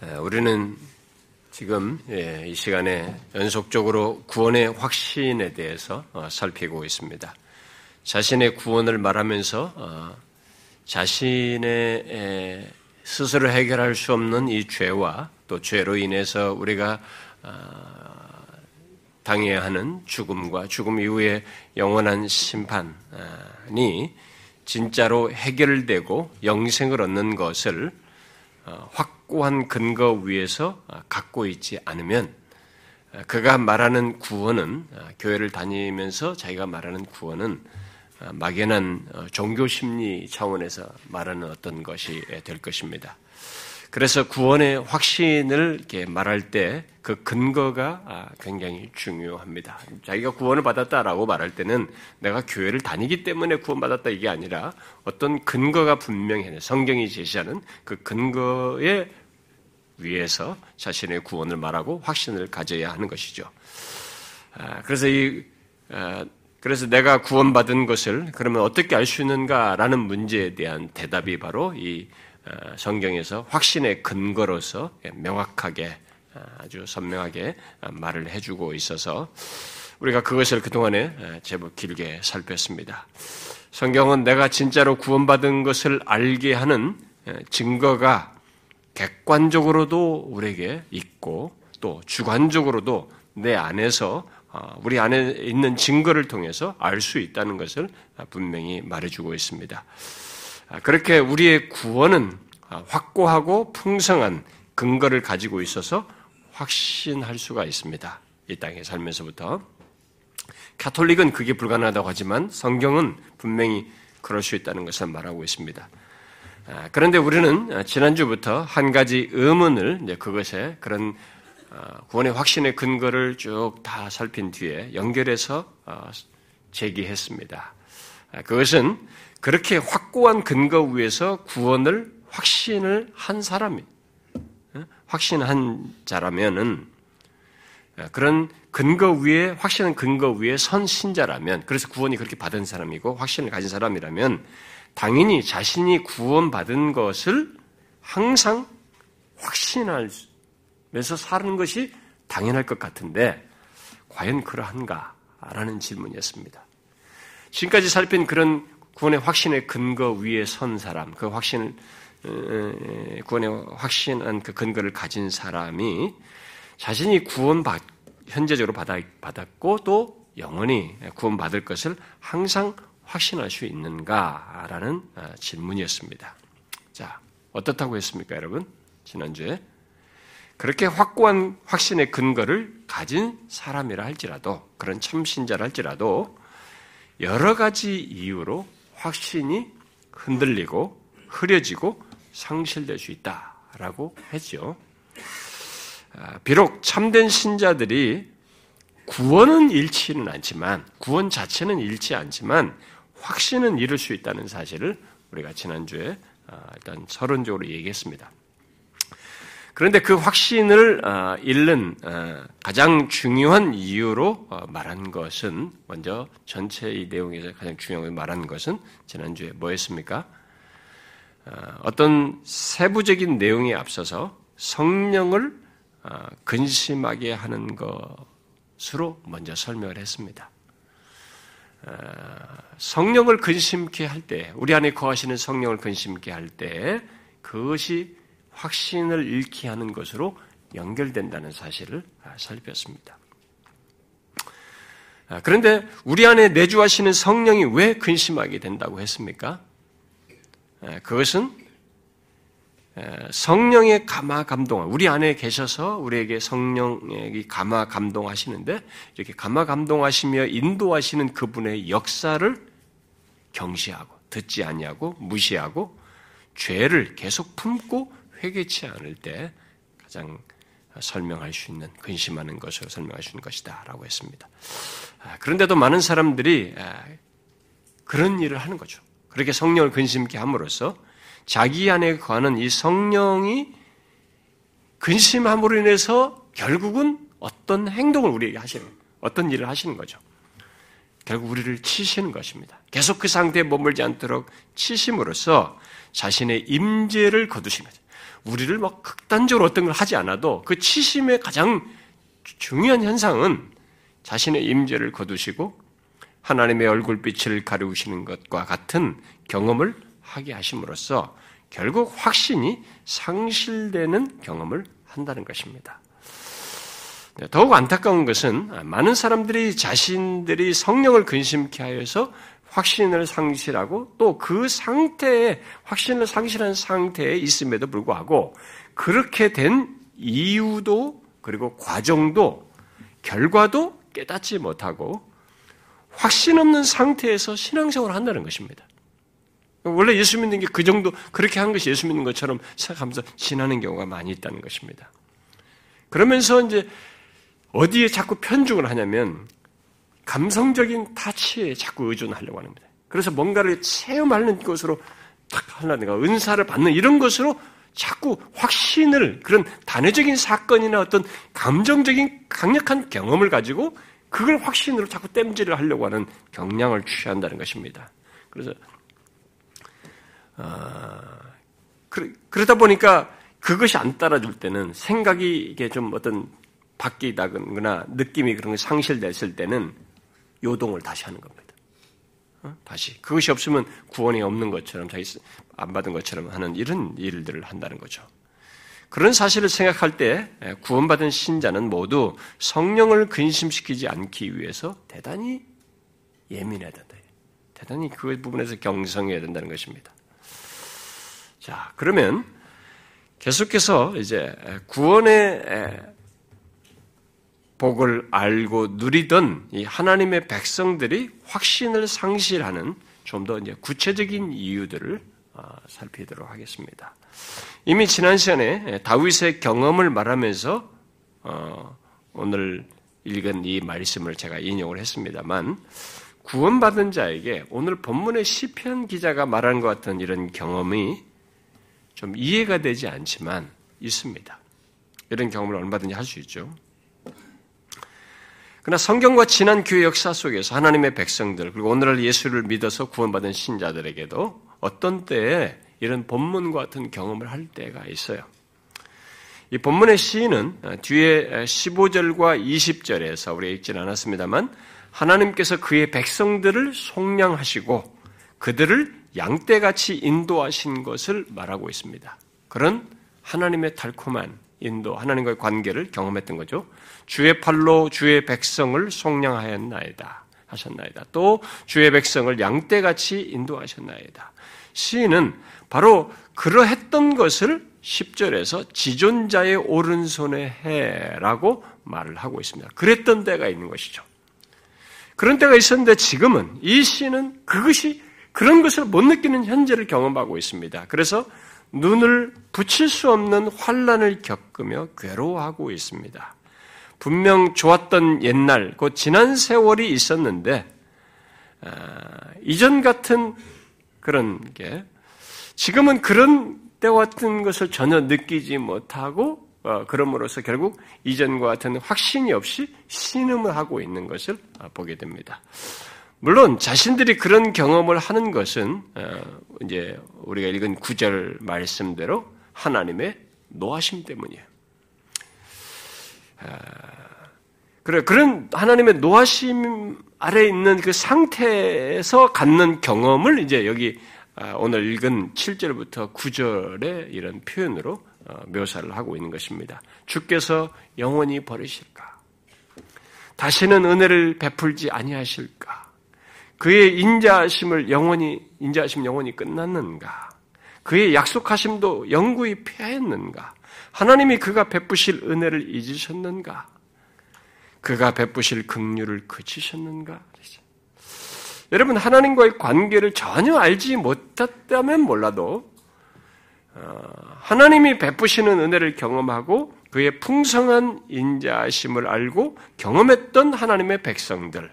우리는 지금 예, 이 시간에 연속적으로 구원의 확신에 대해서 어, 살피고 있습니다. 자신의 구원을 말하면서 어, 자신의 스스로 해결할 수 없는 이 죄와 또 죄로 인해서 우리가 어, 당해야 하는 죽음과 죽음 이후의 영원한 심판이 진짜로 해결되고 영생을 얻는 것을 확 확고한 근거 위에서 아, 갖고 있지 않으면 아, 그가 말하는 구원은 아, 교회를 다니면서 자기가 말하는 구원은 막연한 어, 종교 심리 차원에서 말하는 어떤 것이 될 것입니다. 그래서 구원의 확신을 이렇게 말할 때 그 근거가 아, 굉장히 중요합니다. 자기가 구원을 받았다라고 말할 때는 내가 교회를 다니기 때문에 구원받았다 이게 아니라 어떤 근거가 분명해 성경이 제시하는 그 근거에 위해서 자신의 구원을 말하고 확신을 가져야 하는 것이죠. 아, 그래서 이 그래서 내가 구원받은 것을 그러면 어떻게 알 수 있는가라는 문제에 대한 대답이 바로 이 어, 성경에서 확신의 근거로서 명확하게 어, 아주 선명하게 어, 말을 해주고 있어서 우리가 그것을 그동안에 제법 길게 살폈습니다. 성경은 내가 진짜로 구원받은 것을 알게 하는 증거가 객관적으로도 우리에게 있고 또 주관적으로도 내 안에서 우리 안에 있는 증거를 통해서 알 수 있다는 것을 분명히 말해주고 있습니다. 아, 그렇게 우리의 구원은 아, 확고하고 풍성한 근거를 가지고 있어서 확신할 수가 있습니다. 이 땅에 살면서부터. 카톨릭은 그게 불가능하다고 하지만 성경은 분명히 그럴 수 있다는 것을 말하고 있습니다. 아, 그런데 우리는 지난주부터 한 가지 의문을 그것에 그런 구원의 확신의 근거를 쭉 다 살핀 뒤에 연결해서 어, 제기했습니다. 그것은 그렇게 확고한 근거 위에서 구원을 확신을 한 사람이 확신한 자라면은 그런 근거 위에 확신한 근거 위에 선 신자라면 그래서 구원이 그렇게 받은 사람이고 확신을 가진 사람이라면 당연히 자신이 구원받은 것을 항상 확신하면서 사는 것이 당연할 것 같은데 과연 그러한가 라는 질문이었습니다. 지금까지 살핀 그런 구원의 확신의 근거 위에 선 사람, 그 확신을 구원의 확신한 그 근거를 가진 사람이 자신이 구원 받 현재적으로 받았고 또 영원히 구원받을 것을 항상 확신할 수 있는가라는 아, 질문이었습니다. 자, 어떻다고 했습니까, 여러분? 지난주에. 그렇게 확고한 확신의 근거를 가진 사람이라 할지라도, 그런 참신자라 할지라도, 여러 가지 이유로 확신이 흔들리고 흐려지고 상실될 수 있다라고 했죠. 아, 비록 참된 신자들이 구원은 잃지는 않지만 구원 자체는 잃지 않지만 확신은 잃을 수 있다는 사실을 우리가 지난주에 아, 일단 서론적으로 얘기했습니다. 그런데 그 확신을 아, 잃는 아, 가장 중요한 이유로 어, 말한 것은 먼저 전체 이 내용에서 가장 중요하게 말한 것은 지난주에 뭐였습니까? 어떤 세부적인 내용에 앞서서 성령을 근심하게 하는 것으로 먼저 설명을 했습니다. 성령을 근심케 할 때, 우리 안에 거하시는 성령을 근심케 할 때, 그것이 확신을 잃게 하는 것으로 연결된다는 사실을 살폈습니다. 아, 그런데 우리 안에 내주하시는 성령이 왜 근심하게 된다고 했습니까? 아, 그것은 성령의 감화 감동, 우리 안에 계셔서 우리에게 성령이 감화 감동하시는데 이렇게 감화 감동하시며 인도하시는 그분의 역사를 경시하고 듣지 아니하고 무시하고 죄를 계속 품고 회개치 않을 때 가장 설명할 수 있는 근심하는 것으로 설명할 수 있는 것이다라고 했습니다. 아, 그런데도 많은 사람들이 아, 그런 일을 하는 거죠. 그렇게 성령을 근심케 함으로써 자기 안에 거하는 이 성령이 근심함으로 인해서 결국은 어떤 행동을 우리에게 하시는, 어떤 일을 하시는 거죠. 결국 우리를 치시는 것입니다. 계속 그 상태에 머물지 않도록 치심으로써 자신의 임재를 거두신 거죠. 우리를 막 극단적으로 어떤 걸 하지 않아도 그 치심의 가장 중요한 현상은 자신의 임재를 거두시고 하나님의 얼굴빛을 가리우시는 것과 같은 경험을 하게 하심으로써 결국 확신이 상실되는 경험을 한다는 것입니다. 네, 더욱 안타까운 것은 많은 사람들이 자신들이 성령을 근심케 하여서 확신을 상실하고 또 그 상태에 확신을 상실한 상태에 있음에도 불구하고 그렇게 된 이유도 그리고 과정도 결과도 깨닫지 못하고 확신 없는 상태에서 신앙생활을 한다는 것입니다. 원래 예수 믿는 게 그 정도 그렇게 한 것이 예수 믿는 것처럼 생각하면서 지나는 경우가 많이 있다는 것입니다. 그러면서 이제 어디에 자꾸 편중을 하냐면 감성적인 타치에 자꾸 의존하려고 합니다. 그래서 뭔가를 체험하는 것으로 탁 하려든가 은사를 받는 이런 것으로 자꾸 확신을 그런 단회적인 사건이나 어떤 감정적인 강력한 경험을 가지고 그걸 확신으로 자꾸 땜질을 하려고 하는 경향을 취한다는 것입니다. 그래서 어, 그러다 보니까 그것이 안 따라줄 때는 생각이 이게 좀 어떤 바뀌다거나 느낌이 그런 게 상실됐을 때는 요동을 다시 하는 겁니다. 어? 다시 그것이 없으면 구원이 없는 것처럼 자기 안 받은 것처럼 하는 이런 일들을 한다는 거죠. 그런 사실을 생각할 때 구원받은 신자는 모두 성령을 근심시키지 않기 위해서 대단히 예민해야 된다. 대단히 그 부분에서 경성해야 된다는 것입니다. 자, 그러면 계속해서 이제 구원의 복을 알고 누리던 이 하나님의 백성들이 확신을 상실하는 좀 더 이제 구체적인 이유들을 어, 살피도록 하겠습니다. 이미 지난 시간에 다윗의 경험을 말하면서 어, 오늘 읽은 이 말씀을 제가 인용을 했습니다만 구원받은 자에게 오늘 본문의 시편 기자가 말한 것 같은 이런 경험이 좀 이해가 되지 않지만 있습니다. 이런 경험을 얼마든지 할 수 있죠. 그러나 성경과 지난 교회 역사 속에서 하나님의 백성들 그리고 오늘날 예수를 믿어서 구원받은 신자들에게도 어떤 때에 이런 본문과 같은 경험을 할 때가 있어요. 이 본문의 시인은 뒤에 15절과 20절에서 우리가 읽지는 않았습니다만 하나님께서 그의 백성들을 속량하시고 그들을 양떼같이 인도하신 것을 말하고 있습니다. 그런 하나님의 달콤한 인도, 하나님과의 관계를 경험했던 거죠. 주의 팔로 주의 백성을 속량하였나이다. 하셨나이다. 또 주의 백성을 양떼같이 인도하셨나이다. 시인은 바로 그러했던 것을 10절에서 지존자의 오른손에 해라고 말을 하고 있습니다. 그랬던 때가 있는 것이죠. 그런 때가 있었는데 지금은 이 시는 그것이 그런 것을 못 느끼는 현재를 경험하고 있습니다. 그래서 눈을 붙일 수 없는 환란을 겪으며 괴로워하고 있습니다. 분명 좋았던 옛날, 곧 지난 세월이 있었는데 아, 이전 같은 그런 게 지금은 그런 때와 같은 것을 전혀 느끼지 못하고 어, 그럼으로써 결국 이전과 같은 확신이 없이 신음을 하고 있는 것을 아, 보게 됩니다. 물론 자신들이 그런 경험을 하는 것은 어, 이제 우리가 읽은 구절 말씀대로 하나님의 노하심 때문이에요. 아, 그래 그런 하나님의 노하심 아래 있는 그 상태에서 갖는 경험을 이제 여기 아, 오늘 읽은 7절부터 9절의 이런 표현으로 어, 묘사를 하고 있는 것입니다. 주께서 영원히 버리실까? 다시는 은혜를 베풀지 아니하실까? 그의 인자하심을 영원히 인자하심 영원히 끝났는가? 그의 약속하심도 영구히 폐하였는가? 하나님이 그가 베푸실 은혜를 잊으셨는가? 그가 베푸실 긍휼을 그치셨는가? 여러분 하나님과의 관계를 전혀 알지 못했다면 몰라도 어, 하나님이 베푸시는 은혜를 경험하고 그의 풍성한 인자하심을 알고 경험했던 하나님의 백성들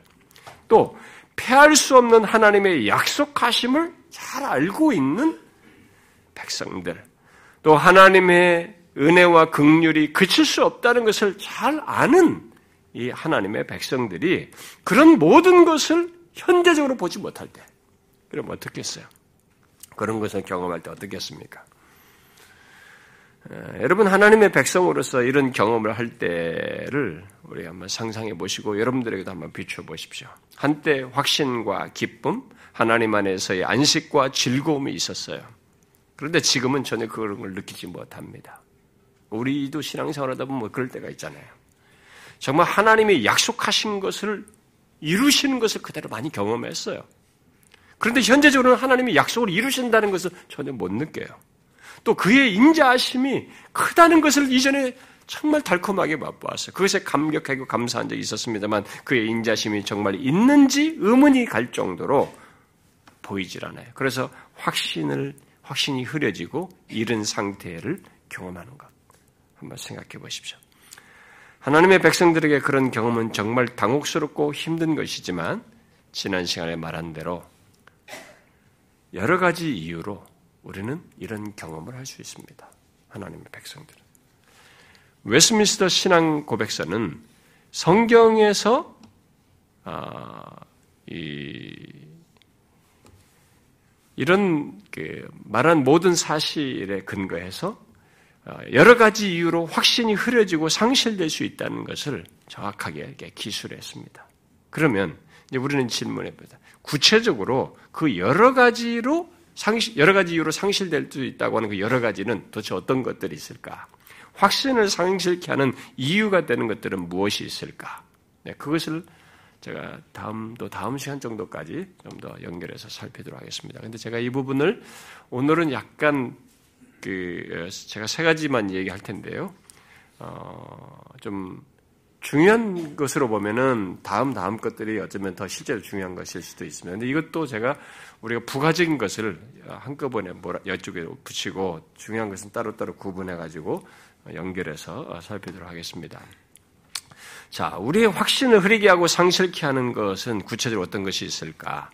또 패할 수 없는 하나님의 약속하심을 잘 알고 있는 백성들, 또 하나님의 은혜와 극률이 그칠 수 없다는 것을 잘 아는 이 하나님의 백성들이 그런 모든 것을 현재적으로 보지 못할 때, 그럼 어떻겠어요? 그런 것을 경험할 때 어떻겠습니까? 여러분 하나님의 백성으로서 이런 경험을 할 때를 우리 한번 상상해 보시고 여러분들에게도 한번 비춰 보십시오. 한때 확신과 기쁨, 하나님 안에서의 안식과 즐거움이 있었어요. 그런데 지금은 전혀 그런 걸 느끼지 못합니다. 우리도 신앙생활 하다 보면 뭐 그럴 때가 있잖아요. 정말 하나님이 약속하신 것을 이루시는 것을 그대로 많이 경험했어요. 그런데 현재적으로는 하나님이 약속을 이루신다는 것을 전혀 못 느껴요. 또 그의 인자하심이 크다는 것을 이전에 정말 달콤하게 맛보았어요. 그것에 감격하고 감사한 적이 있었습니다만 그의 인자심이 정말 있는지 의문이 갈 정도로 보이질 않아요. 그래서 확신을 확신이 흐려지고 이른 상태를 경험하는 것. 한번 생각해 보십시오. 하나님의 백성들에게 그런 경험은 정말 당혹스럽고 힘든 것이지만 지난 시간에 말한 대로 여러 가지 이유로 우리는 이런 경험을 할 수 있습니다. 하나님의 백성들은. 웨스민스터 신앙 고백서는 성경에서 아, 이, 이런 그 말한 모든 사실에 근거해서 아, 여러 가지 이유로 확신이 흐려지고 상실될 수 있다는 것을 정확하게 기술했습니다. 그러면 우리는 질문해봅니다. 구체적으로 그 여러 가지로 상실, 여러 가지 이유로 상실될 수 있다고 하는 그 여러 가지는 도대체 어떤 것들이 있을까? 확신을 상실케 하는 이유가 되는 것들은 무엇이 있을까? 네, 그것을 제가 다음도 다음 시간 정도까지 좀 더 연결해서 살피도록 하겠습니다. 근데 제가 이 부분을 오늘은 약간 그 제가 세 가지만 얘기할 텐데요. 어, 좀 중요한 것으로 보면은 다음 다음 것들이 어쩌면 더 실제로 중요한 것일 수도 있습니다. 근데 이것도 제가 우리가 부가적인 것을 한꺼번에 뭐라 여쪽에 붙이고 중요한 것은 따로따로 구분해 가지고 연결해서 살피도록 하겠습니다. 자, 우리의 확신을 흐리게 하고 상실케 하는 것은 구체적으로 어떤 것이 있을까?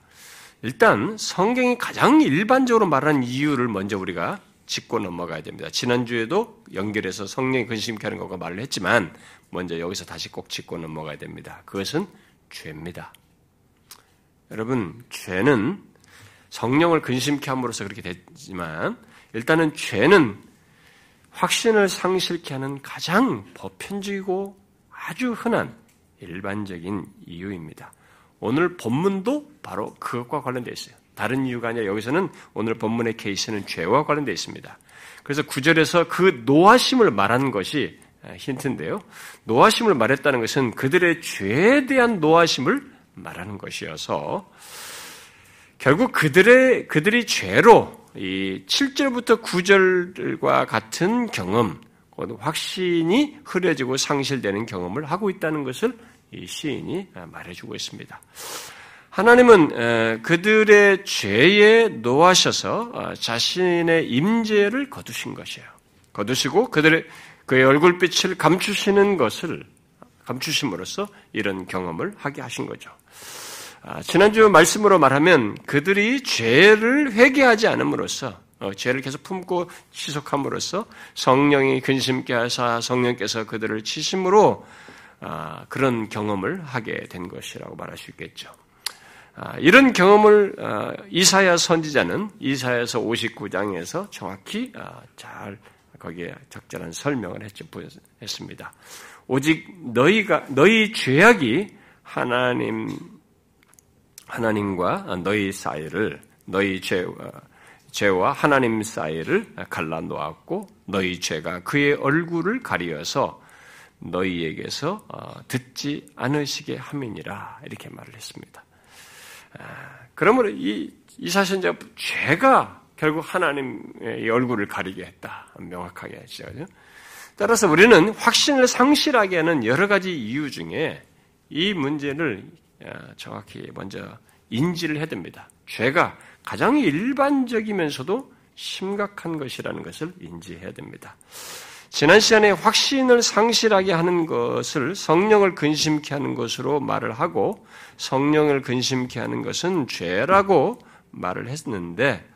일단 성경이 가장 일반적으로 말하는 이유를 먼저 우리가 짚고 넘어가야 됩니다. 지난주에도 연결해서 성령이 근심케 하는 것과 말을 했지만 먼저 여기서 다시 꼭 짚고 넘어가야 됩니다. 그것은 죄입니다. 여러분, 죄는 성령을 근심케 함으로써 그렇게 됐지만 일단은 죄는 확신을 상실케 하는 가장 보편적이고 아주 흔한 일반적인 이유입니다. 오늘 본문도 바로 그것과 관련되어 있어요. 다른 이유가 아니라 여기서는 오늘 본문의 케이스는 죄와 관련되어 있습니다. 그래서 구절에서 그 노하심을 말한 것이 힌트인데요. 노하심을 말했다는 것은 그들의 죄에 대한 노하심을 말하는 것이어서 결국 그들의 그들이 죄로 이 7절부터 9절과 같은 경험, 확신이 흐려지고 상실되는 경험을 하고 있다는 것을 이 시인이 말해주고 있습니다. 하나님은 그들의 죄에 노하셔서 어, 자신의 임재를 거두신 것이에요. 거두시고 그들의 그의 얼굴빛을 감추시는 것을 감추심으로써 이런 경험을 하게 하신 거죠. 아, 지난주 말씀으로 말하면 그들이 죄를 회개하지 않음으로써 어, 죄를 계속 품고 지속함으로써 성령이 근심케 하사 성령께서 그들을 치심으로 아, 그런 경험을 하게 된 것이라고 말할 수 있겠죠. 아, 이런 경험을 이사야 선지자는 이사야서 59장에서 정확히 잘 거기에 적절한 설명을 했습니다. 오직 너희가 너희 죄악이 하나님 하나님과 너희 사이를 너희 죄와 죄와 하나님 사이를 갈라 놓았고 너희 죄가 그의 얼굴을 가리어서 너희에게서 어, 듣지 않으시게 함이니라 이렇게 말을 했습니다. 아, 그러므로 이, 이 사실은 죄가 결국 하나님의 얼굴을 가리게 했다. 명확하게 하시죠. 따라서 우리는 확신을 상실하게 하는 여러 가지 이유 중에 이 문제를 정확히 먼저 인지를 해야 됩니다. 죄가 가장 일반적이면서도 심각한 것이라는 것을 인지해야 됩니다. 지난 시간에 확신을 상실하게 하는 것을 성령을 근심케 하는 것으로 말을 하고 성령을 근심케 하는 것은 죄라고 말을 했는데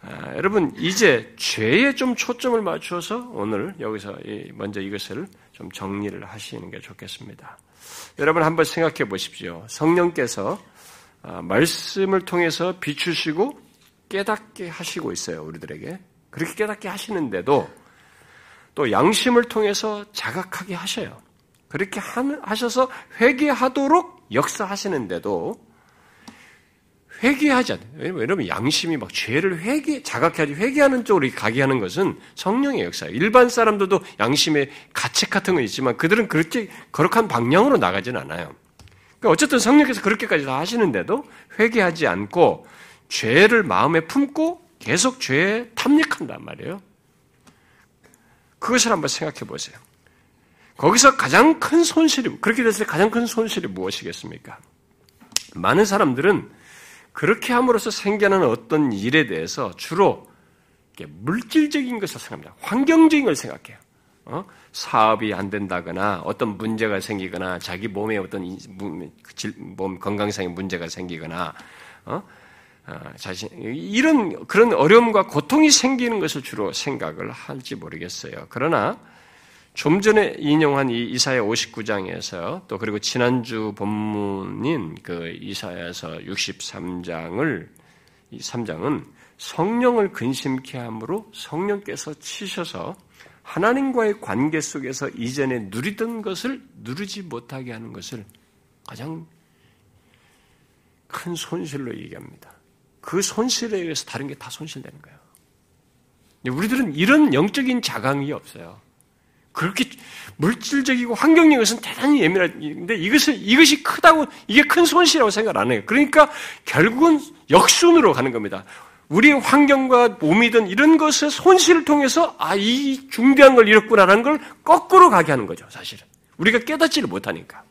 아, 여러분 이제 죄에 좀 초점을 맞춰서 오늘 여기서 먼저 이것을 좀 정리를 하시는 게 좋겠습니다. 여러분 한번 생각해 보십시오. 성령께서 아, 말씀을 통해서 비추시고 깨닫게 하시고 있어요 우리들에게 그렇게 깨닫게 하시는데도 또 양심을 통해서 자각하게 하셔요. 그렇게 하셔서 회개하도록 역사하시는데도 회개하지 않아요. 왜냐면 양심이 막 죄를 회개, 자각하지 회개하는 쪽으로 가게 하는 것은 성령의 역사예요. 일반 사람들도 양심의 가책 같은 건 있지만 그들은 그렇게 거룩한 방향으로 나가지는 않아요. 그러니까 어쨌든 성령께서 그렇게까지 다 하시는데도 회개하지 않고 죄를 마음에 품고 계속 죄에 탐닉한단 말이에요. 그것을 한번 생각해 보세요. 거기서 가장 큰 손실이, 그렇게 됐을 때 가장 큰 손실이 무엇이겠습니까? 많은 사람들은 그렇게 함으로써 생겨나는 어떤 일에 대해서 주로 물질적인 것을 생각합니다. 환경적인 걸 생각해요. 어? 사업이 안 된다거나 어떤 문제가 생기거나 자기 몸에 어떤 몸 건강상의 문제가 생기거나 어? 어, 자신 이런 그런 어려움과 고통이 생기는 것을 주로 생각을 할지 모르겠어요. 그러나 좀 전에 인용한 이 이사야 59장에서 또 그리고 지난주 본문인 그 이사야서 63장을 이 3장은 성령을 근심케 함으로 성령께서 치셔서 하나님과의 관계 속에서 이전에 누리던 것을 누르지 못하게 하는 것을 가장 큰 손실로 얘기합니다. 그 손실에 의해서 다른 게 다 손실되는 거예요. 우리들은 이런 영적인 자강이 없어요. 그렇게 물질적이고 환경적인 것은 대단히 예민한데 이것을 이것이 크다고 이게 큰 손실이라고 생각 안 해요. 그러니까 결국은 역순으로 가는 겁니다. 우리의 환경과 몸이든 이런 것의 손실을 통해서 아 이 중대한 걸 잃었구나라는 걸 거꾸로 가게 하는 거죠. 사실은 우리가 깨닫지를 못하니까.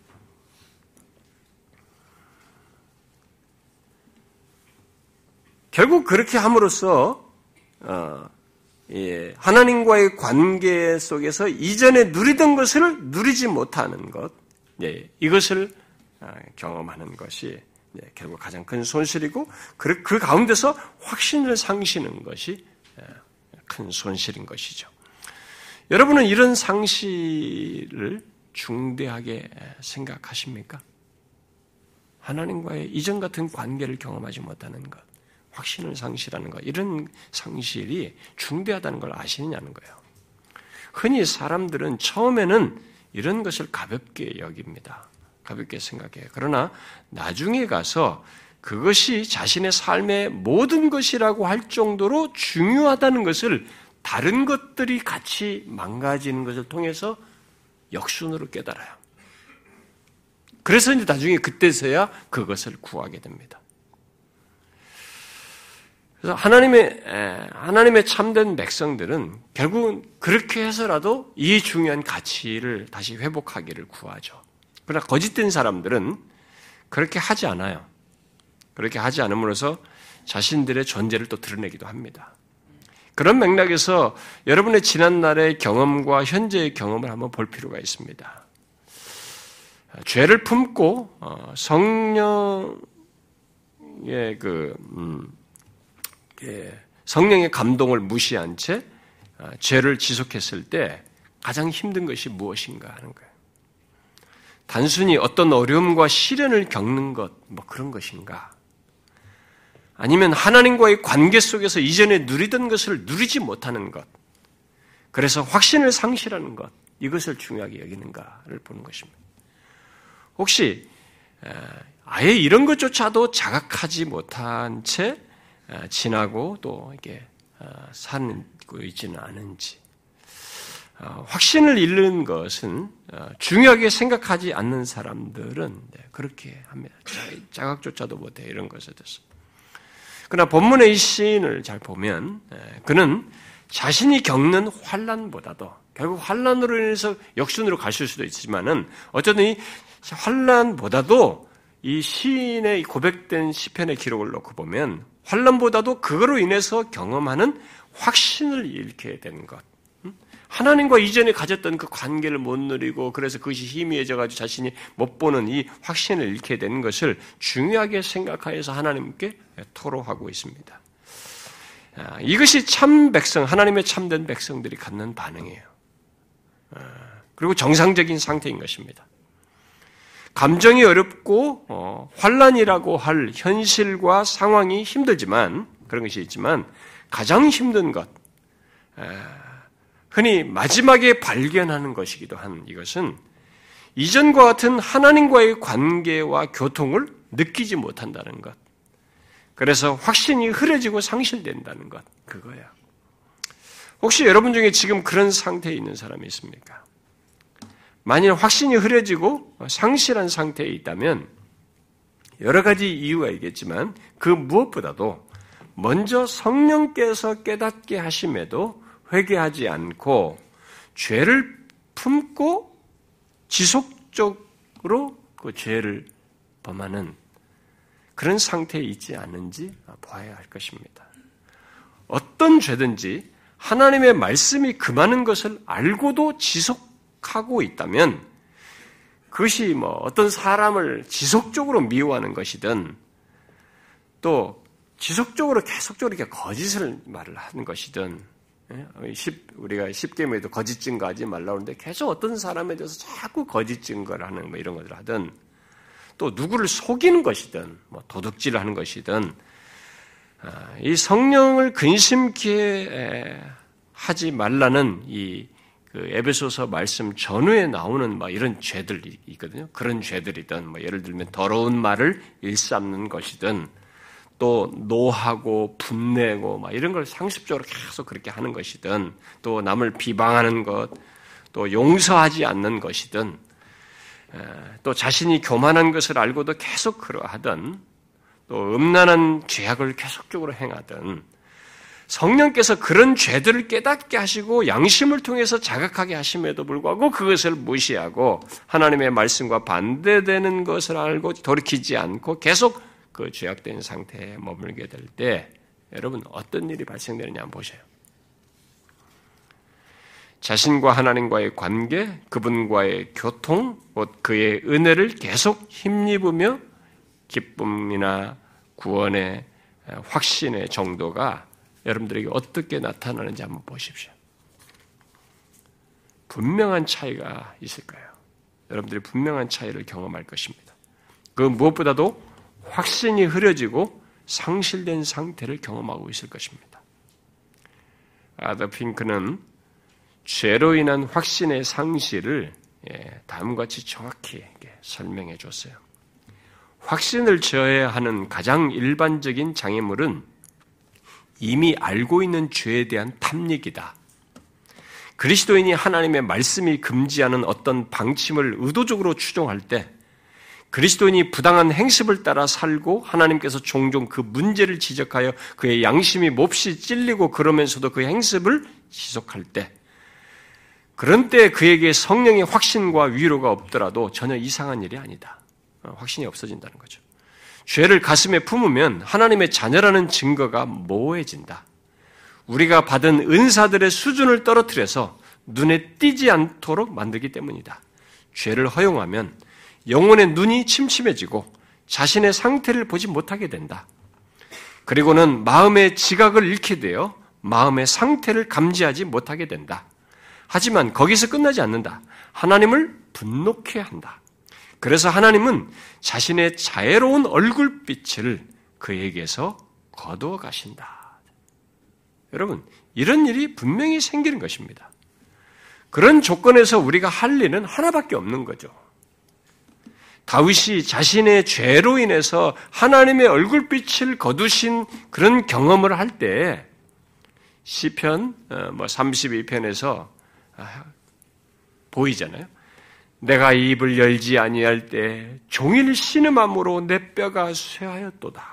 결국 그렇게 함으로써 어, 예, 하나님과의 관계 속에서 이전에 누리던 것을 누리지 못하는 것, 예, 이것을 아, 경험하는 것이 예, 결국 가장 큰 손실이고 그, 그 가운데서 확신을 상시는 것이 예, 큰 손실인 것이죠. 여러분은 이런 상실을 중대하게 생각하십니까? 하나님과의 이전 같은 관계를 경험하지 못하는 것. 확신을 상실하는 것, 이런 상실이 중대하다는 걸 아시느냐는 거예요. 흔히 사람들은 처음에는 이런 것을 가볍게 여깁니다. 가볍게 생각해요. 그러나 나중에 가서 그것이 자신의 삶의 모든 것이라고 할 정도로 중요하다는 것을 다른 것들이 같이 망가지는 것을 통해서 역순으로 깨달아요. 그래서 이제 나중에 그때서야 그것을 구하게 됩니다. 그래서 하나님의 하나님의 참된 백성들은 결국은 그렇게 해서라도 이 중요한 가치를 다시 회복하기를 구하죠. 그러나 거짓된 사람들은 그렇게 하지 않아요. 그렇게 하지 않음으로써 자신들의 존재를 또 드러내기도 합니다. 그런 맥락에서 여러분의 지난날의 경험과 현재의 경험을 한번 볼 필요가 있습니다. 죄를 품고 어, 성령의 그 음, 예, 성령의 감동을 무시한 채 아, 죄를 지속했을 때 가장 힘든 것이 무엇인가 하는 거예요. 단순히 어떤 어려움과 시련을 겪는 것, 뭐 그런 것인가? 아니면 하나님과의 관계 속에서 이전에 누리던 것을 누리지 못하는 것. 그래서 확신을 상실하는 것. 이것을 중요하게 여기는가를 보는 것입니다. 혹시 아예 이런 것조차도 자각하지 못한 채 아, 지나고 또 이게 살고 아, 있지는 않은지 아, 확신을 잃는 것은 중요하게 생각하지 않는 사람들은 네, 그렇게 합니다. 자각조차도 못해 이런 것에 대해서. 그러나 본문의 이 시인을 잘 보면 그는 자신이 겪는 환란보다도 결국 환란으로 인해서 역순으로 가실 수도 있지만은 어쨌든 이 환란보다도 이 시인의 고백된 시편의 기록을 놓고 보면 환란보다도 그거로 인해서 경험하는 확신을 잃게 된 것. 하나님과 이전에 가졌던 그 관계를 못 누리고 그래서 그것이 희미해져 가지고 자신이 못 보는 이 확신을 잃게 된 것을 중요하게 생각하여서 하나님께 토로하고 있습니다. 아, 이것이 참 백성, 하나님의 참된 백성들이 갖는 반응이에요. 아, 그리고 정상적인 상태인 것입니다. 감정이 어렵고 어, 환란이라고 할 현실과 상황이 힘들지만 그런 것이 있지만 가장 힘든 것, 에, 흔히 마지막에 발견하는 것이기도 한 이것은 이전과 같은 하나님과의 관계와 교통을 느끼지 못한다는 것. 그래서 확신이 흐려지고 상실된다는 것. 그거야. 혹시 여러분 중에 지금 그런 상태에 있는 사람이 있습니까? 만일 확신이 흐려지고 상실한 상태에 있다면 여러 가지 이유가 있겠지만 그 무엇보다도 먼저 성령께서 깨닫게 하심에도 회개하지 않고 죄를 품고 지속적으로 그 죄를 범하는 그런 상태에 있지 않은지 봐야 할 것입니다. 어떤 죄든지 하나님의 말씀이 금하는 것을 알고도 지속 하고 있다면 그것이 뭐 어떤 사람을 지속적으로 미워하는 것이든 또 지속적으로 계속적으로 이렇게 거짓을 말을 하는 것이든 예? 우리가 십계명에도 거짓 증거하지 말라고 하는데 계속 어떤 사람에 대해서 자꾸 거짓 증거를 하는 뭐 이런 것을 하든 또 누구를 속이는 것이든 뭐 도둑질을 하는 것이든 아, 이 성령을 근심케 하지 말라는 이 그 에베소서 말씀 전후에 나오는 막 이런 죄들이 있거든요. 그런 죄들이든 뭐 예를 들면 더러운 말을 일삼는 것이든 또 노하고 분내고 막 이런 걸 상습적으로 계속 그렇게 하는 것이든 또 남을 비방하는 것, 또 용서하지 않는 것이든 또 자신이 교만한 것을 알고도 계속 그러하든 또 음란한 죄악을 계속적으로 행하든 성령께서 그런 죄들을 깨닫게 하시고 양심을 통해서 자각하게 하심에도 불구하고 그것을 무시하고 하나님의 말씀과 반대되는 것을 알고 돌이키지 않고 계속 그 죄악된 상태에 머물게 될 때 여러분 어떤 일이 발생되느냐 한번 보세요. 자신과 하나님과의 관계, 그분과의 교통, 곧 그의 은혜를 계속 힘입으며 기쁨이나 구원의 확신의 정도가 여러분들에게 어떻게 나타나는지 한번 보십시오. 분명한 차이가 있을 거예요. 여러분들이 분명한 차이를 경험할 것입니다. 그 무엇보다도 확신이 흐려지고 상실된 상태를 경험하고 있을 것입니다. 아더 핑크는 죄로 인한 확신의 상실을 예, 다음과 같이 정확히 설명해 줬어요. 확신을 저해야 하는 가장 일반적인 장애물은 이미 알고 있는 죄에 대한 탐닉이다. 그리스도인이 하나님의 말씀이 금지하는 어떤 방침을 의도적으로 추종할 때 그리스도인이 부당한 행습을 따라 살고 하나님께서 종종 그 문제를 지적하여 그의 양심이 몹시 찔리고 그러면서도 그 행습을 지속할 때 그런 때 그에게 성령의 확신과 위로가 없더라도 전혀 이상한 일이 아니다. 어, 확신이 없어진다는 거죠. 죄를 가슴에 품으면 하나님의 자녀라는 증거가 모호해진다. 우리가 받은 은사들의 수준을 떨어뜨려서 눈에 띄지 않도록 만들기 때문이다. 죄를 허용하면 영혼의 눈이 침침해지고 자신의 상태를 보지 못하게 된다. 그리고는 마음의 지각을 잃게 되어 마음의 상태를 감지하지 못하게 된다. 하지만 거기서 끝나지 않는다. 하나님을 분노케 한다. 그래서 하나님은 자신의 자애로운 얼굴빛을 그에게서 거두어 가신다. 여러분, 이런 일이 분명히 생기는 것입니다. 그런 조건에서 우리가 할 일은 하나밖에 없는 거죠. 다윗이 자신의 죄로 인해서 하나님의 얼굴빛을 거두신 그런 경험을 할 때 시편 어, 뭐 32편에서 아, 보이잖아요. 내가 입을 열지 아니할 때 종일 신음함으로 내 뼈가 쇠하였도다.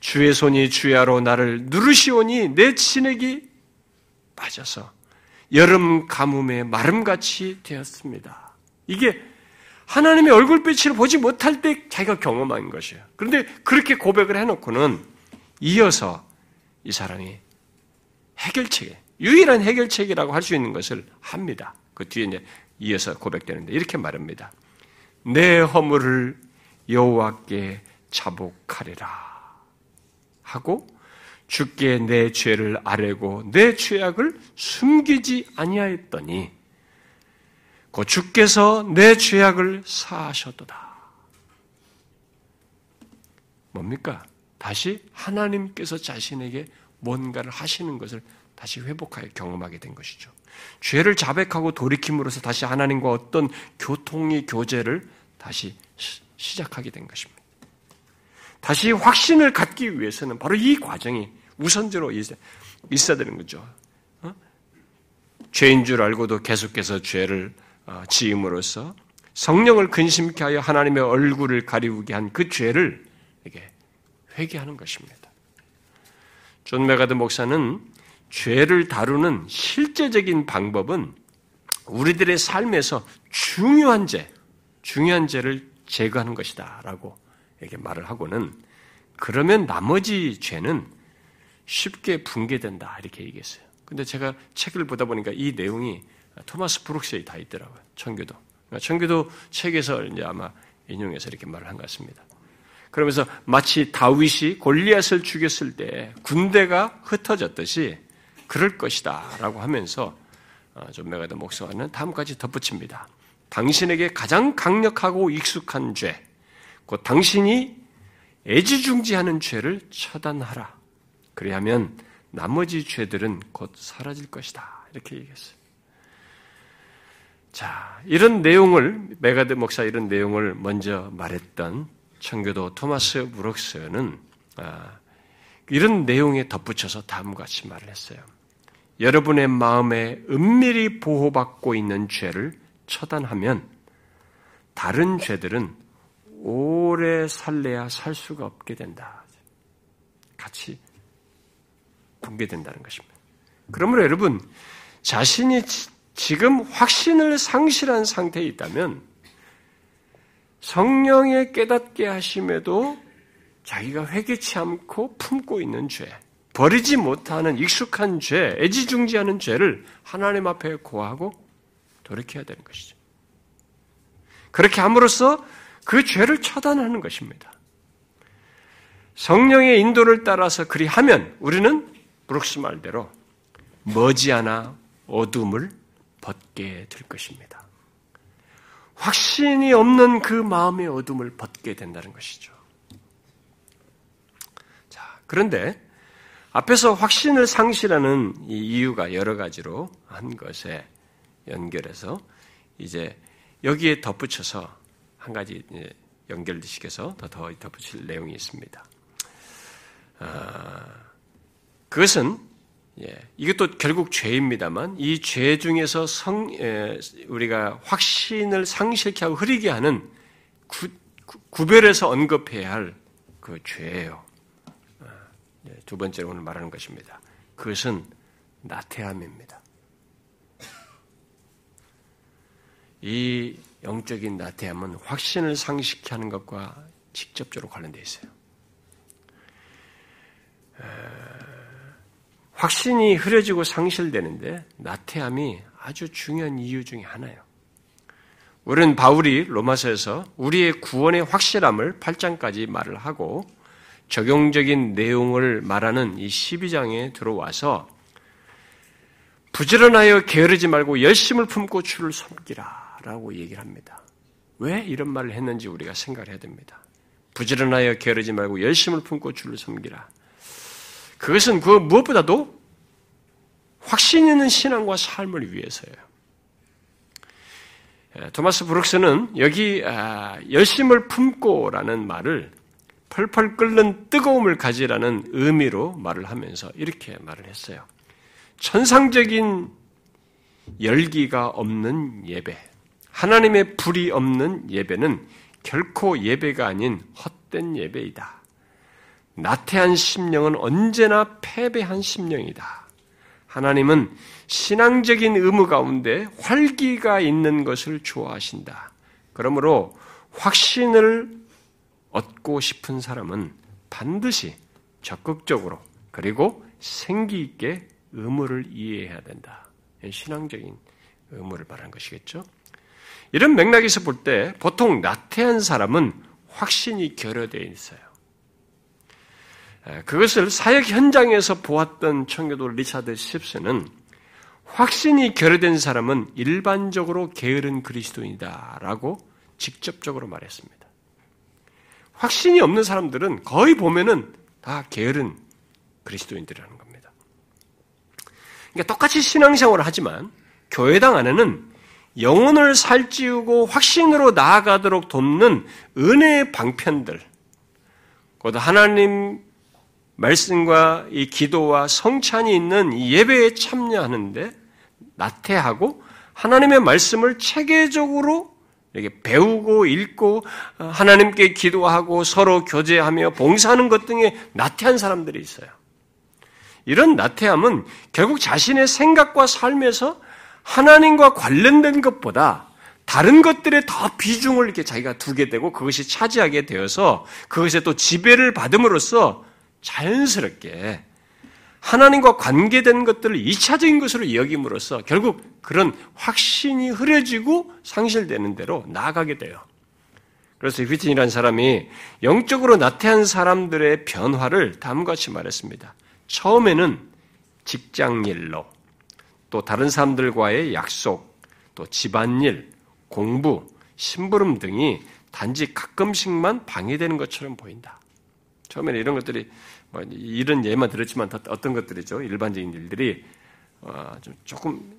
주의 손이 주야로 나를 누르시오니 내 진액이 빠져서 여름 가뭄에 마름같이 되었습니다. 이게 하나님의 얼굴빛을 보지 못할 때 자기가 경험한 것이에요. 그런데 그렇게 고백을 해놓고는 이어서 이 사람이 해결책, 유일한 해결책이라고 할 수 있는 것을 합니다. 그 뒤에 이제 이어서 고백되는데 이렇게 말합니다. 내 허물을 여호와께 자복하리라 하고 주께 내 죄를 아뢰고 내 죄악을 숨기지 아니하였더니 그 주께서 내 죄악을 사하셨도다. 뭡니까? 다시 하나님께서 자신에게 뭔가를 하시는 것을 다시 회복하여 경험하게 된 것이죠. 죄를 자백하고 돌이킴으로써 다시 하나님과 어떤 교통의 교제를 다시 시작하게 된 것입니다. 다시 확신을 갖기 위해서는 바로 이 과정이 우선적으로 있어야 되는 거죠. 어? 죄인 줄 알고도 계속해서 죄를 어, 지음으로써 성령을 근심케 하여 하나님의 얼굴을 가리우게 한 그 죄를 이게 회개하는 것입니다. 존 맥아더 목사는 죄를 다루는 실제적인 방법은 우리들의 삶에서 중요한 죄, 중요한 죄를 제거하는 것이다 라고 이렇게 말을 하고는 그러면 나머지 죄는 쉽게 붕괴된다 이렇게 얘기했어요. 근데 제가 책을 보다 보니까 이 내용이 토마스 브룩스에 다 있더라고요. 청교도. 그러니까 청교도 책에서 이제 아마 인용해서 이렇게 말을 한 것 같습니다. 그러면서 마치 다윗이 골리앗을 죽였을 때 군대가 흩어졌듯이 그럴 것이다 라고 하면서 어, 좀 맥아더 목사는 다음까지 덧붙입니다. 당신에게 가장 강력하고 익숙한 죄, 곧 당신이 애지중지하는 죄를 처단하라. 그리하면 나머지 죄들은 곧 사라질 것이다. 이렇게 얘기했어요. 자, 이런 내용을, 맥아더 목사 이런 내용을 먼저 말했던 청교도 토마스 브룩스는 아, 이런 내용에 덧붙여서 다음과 같이 말을 했어요. 여러분의 마음에 은밀히 보호받고 있는 죄를 처단하면 다른 죄들은 오래 살래야 살 수가 없게 된다. 같이 붕괴된다는 것입니다. 그러므로 여러분, 자신이 지금 확신을 상실한 상태에 있다면 성령의 깨닫게 하심에도 자기가 회개치 않고 품고 있는 죄, 버리지 못하는 익숙한 죄, 애지중지하는 죄를 하나님 앞에 고하고 돌이켜야 되는 것이죠. 그렇게 함으로써 그 죄를 처단하는 것입니다. 성령의 인도를 따라서 그리하면 우리는 브룩스 말대로 머지않아 어둠을 벗게 될 것입니다. 확신이 없는 그 마음의 어둠을 벗게 된다는 것이죠. 자, 그런데 앞에서 확신을 상실하는 이 이유가 여러 가지로 한 것에 연결해서 이제 여기에 덧붙여서 한 가지 연결시켜서 더, 더 덧붙일 내용이 있습니다. 아, 그것은 예, 이것도 결국 죄입니다만 이 죄 중에서 성, 예, 우리가 확신을 상실케 하고 흐리게 하는 구, 구별해서 언급해야 할 그 죄예요. 아, 예, 두 번째로 오늘 말하는 것입니다. 그것은 나태함입니다. 이 영적인 나태함은 확신을 상실케 하는 것과 직접적으로 관련되어 있어요. 확신이 흐려지고 상실되는데 나태함이 아주 중요한 이유 중에 하나예요. 우리는 바울이 로마서에서 우리의 구원의 확실함을 8장까지 말을 하고 적용적인 내용을 말하는 이 12장에 들어와서 부지런하여 게으르지 말고 열심을 품고 주를 섬기라 라고 얘기를 합니다. 왜 이런 말을 했는지 우리가 생각을 해야 됩니다. 부지런하여 게으르지 말고 열심을 품고 주를 섬기라. 그것은 그 무엇보다도 확신 있는 신앙과 삶을 위해서예요. 예, 토마스 브룩스는 여기 아, 열심을 품고라는 말을 펄펄 끓는 뜨거움을 가지라는 의미로 말을 하면서 이렇게 말을 했어요. 천상적인 열기가 없는 예배, 하나님의 불이 없는 예배는 결코 예배가 아닌 헛된 예배이다. 나태한 심령은 언제나 패배한 심령이다. 하나님은 신앙적인 의무 가운데 활기가 있는 것을 좋아하신다. 그러므로 확신을 얻고 싶은 사람은 반드시 적극적으로 그리고 생기 있게 의무를 이해해야 된다. 신앙적인 의무를 말하는 것이겠죠. 이런 맥락에서 볼 때 보통 나태한 사람은 확신이 결여되어 있어요. 그것을 사역 현장에서 보았던 청교도 리차드 십스는 확신이 결여된 사람은 일반적으로 게으른 그리스도인이다라고 직접적으로 말했습니다. 확신이 없는 사람들은 거의 보면은 다 게으른 그리스도인들이라는 겁니다. 그러니까 똑같이 신앙생활을 하지만 교회당 안에는 영혼을 살찌우고 확신으로 나아가도록 돕는 은혜의 방편들, 곧 하나님 말씀과 이 기도와 성찬이 있는 예배에 참여하는데 나태하고 하나님의 말씀을 체계적으로 이렇게 배우고 읽고 하나님께 기도하고 서로 교제하며 봉사하는 것 등에 나태한 사람들이 있어요. 이런 나태함은 결국 자신의 생각과 삶에서 하나님과 관련된 것보다 다른 것들에 더 비중을 이렇게 자기가 두게 되고 그것이 차지하게 되어서 그것에 또 지배를 받음으로써 자연스럽게 하나님과 관계된 것들을 이차적인 것으로 여김으로써 결국 그런 확신이 흐려지고 상실되는 대로 나아가게 돼요. 그래서 휘틴이라는 사람이 영적으로 나태한 사람들의 변화를 다음과 같이 말했습니다. 처음에는 직장 일로, 또 다른 사람들과의 약속, 또 집안일, 공부, 심부름 등이 단지 가끔씩만 방해되는 것처럼 보인다. 처음에는 이런 것들이 뭐 이런 예만 들었지만 어떤 것들이죠. 일반적인 일들이 어, 좀 조금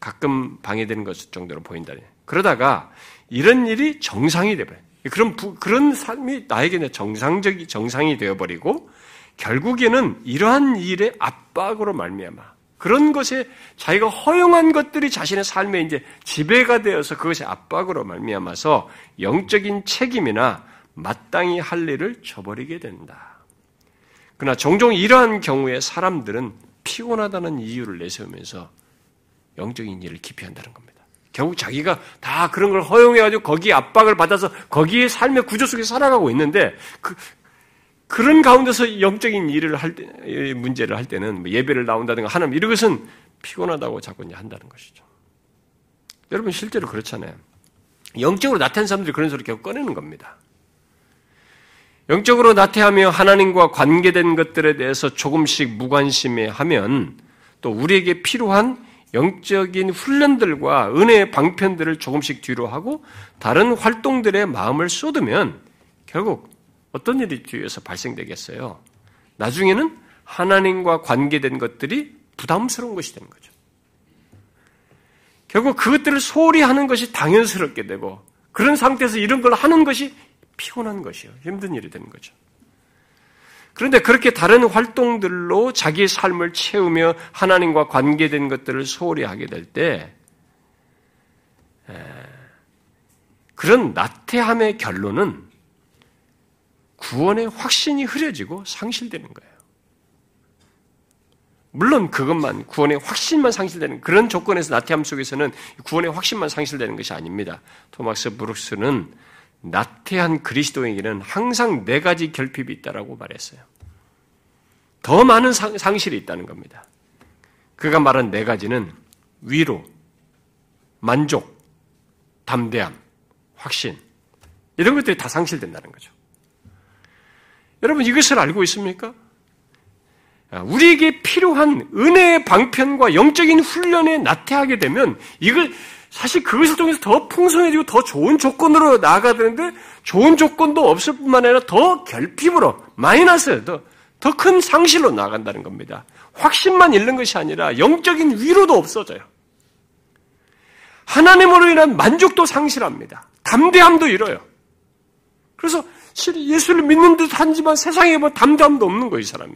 가끔 방해되는 것 정도로 보인다. 그러다가 이런 일이 정상이 되버려. 그런 부, 그런 삶이 나에게는 정상적이 정상이 되어버리고 결국에는 이러한 일의 압박으로 말미암아 그런 것에 자기가 허용한 것들이 자신의 삶에 이제 지배가 되어서 그것이 압박으로 말미암아서 영적인 책임이나 마땅히 할 일을 저버리게 된다. 그러나 종종 이러한 경우에 사람들은 피곤하다는 이유를 내세우면서 영적인 일을 기피한다는 겁니다. 결국 자기가 다 그런 걸 허용해가지고 거기에 압박을 받아서 거기에 삶의 구조 속에 살아가고 있는데 그, 그런 가운데서 영적인 일을 할 때, 문제를 할 때는 뭐 예배를 나온다든가 하는 이런 것은 피곤하다고 자꾸 이제 한다는 것이죠. 여러분 실제로 그렇잖아요. 영적으로 나타난 사람들이 그런 소리 계속 꺼내는 겁니다. 영적으로 나태하며 하나님과 관계된 것들에 대해서 조금씩 무관심해 하면 또 우리에게 필요한 영적인 훈련들과 은혜의 방편들을 조금씩 뒤로 하고 다른 활동들의 마음을 쏟으면 결국 어떤 일이 뒤에서 발생되겠어요? 나중에는 하나님과 관계된 것들이 부담스러운 것이 되는 거죠. 결국 그것들을 소홀히 하는 것이 당연스럽게 되고 그런 상태에서 이런 걸 하는 것이 피곤한 것이요. 힘든 일이 되는 거죠. 그런데 그렇게 다른 활동들로 자기의 삶을 채우며 하나님과 관계된 것들을 소홀히 하게 될 때, 그런 나태함의 결론은 구원의 확신이 흐려지고 상실되는 거예요. 물론 그것만 구원의 확신만 상실되는 그런 조건에서 나태함 속에서는 구원의 확신만 상실되는 것이 아닙니다. 토마스 브룩스는 나태한 그리스도에게는 항상 네 가지 결핍이 있다라고 말했어요. 더 많은 상, 실이 있다는 겁니다. 그가 말한 네 가지는 위로, 만족, 담대함, 확신 이런 것들이 다 상실된다는 거죠. 여러분 이것을 알고 있습니까? 우리에게 필요한 은혜의 방편과 영적인 훈련에 나태하게 되면 이걸 사실 그것을 통해서 더 풍성해지고 더 좋은 조건으로 나아가야 되는데 좋은 조건도 없을 뿐만 아니라 더 결핍으로 마이너스 더 더 큰 상실로 나간다는 겁니다. 확신만 잃는 것이 아니라 영적인 위로도 없어져요. 하나님으로 인한 만족도 상실합니다. 담대함도 잃어요. 그래서 예수를 믿는 듯 하지만 세상에 뭐 담담도 없는 거예요, 이 사람이.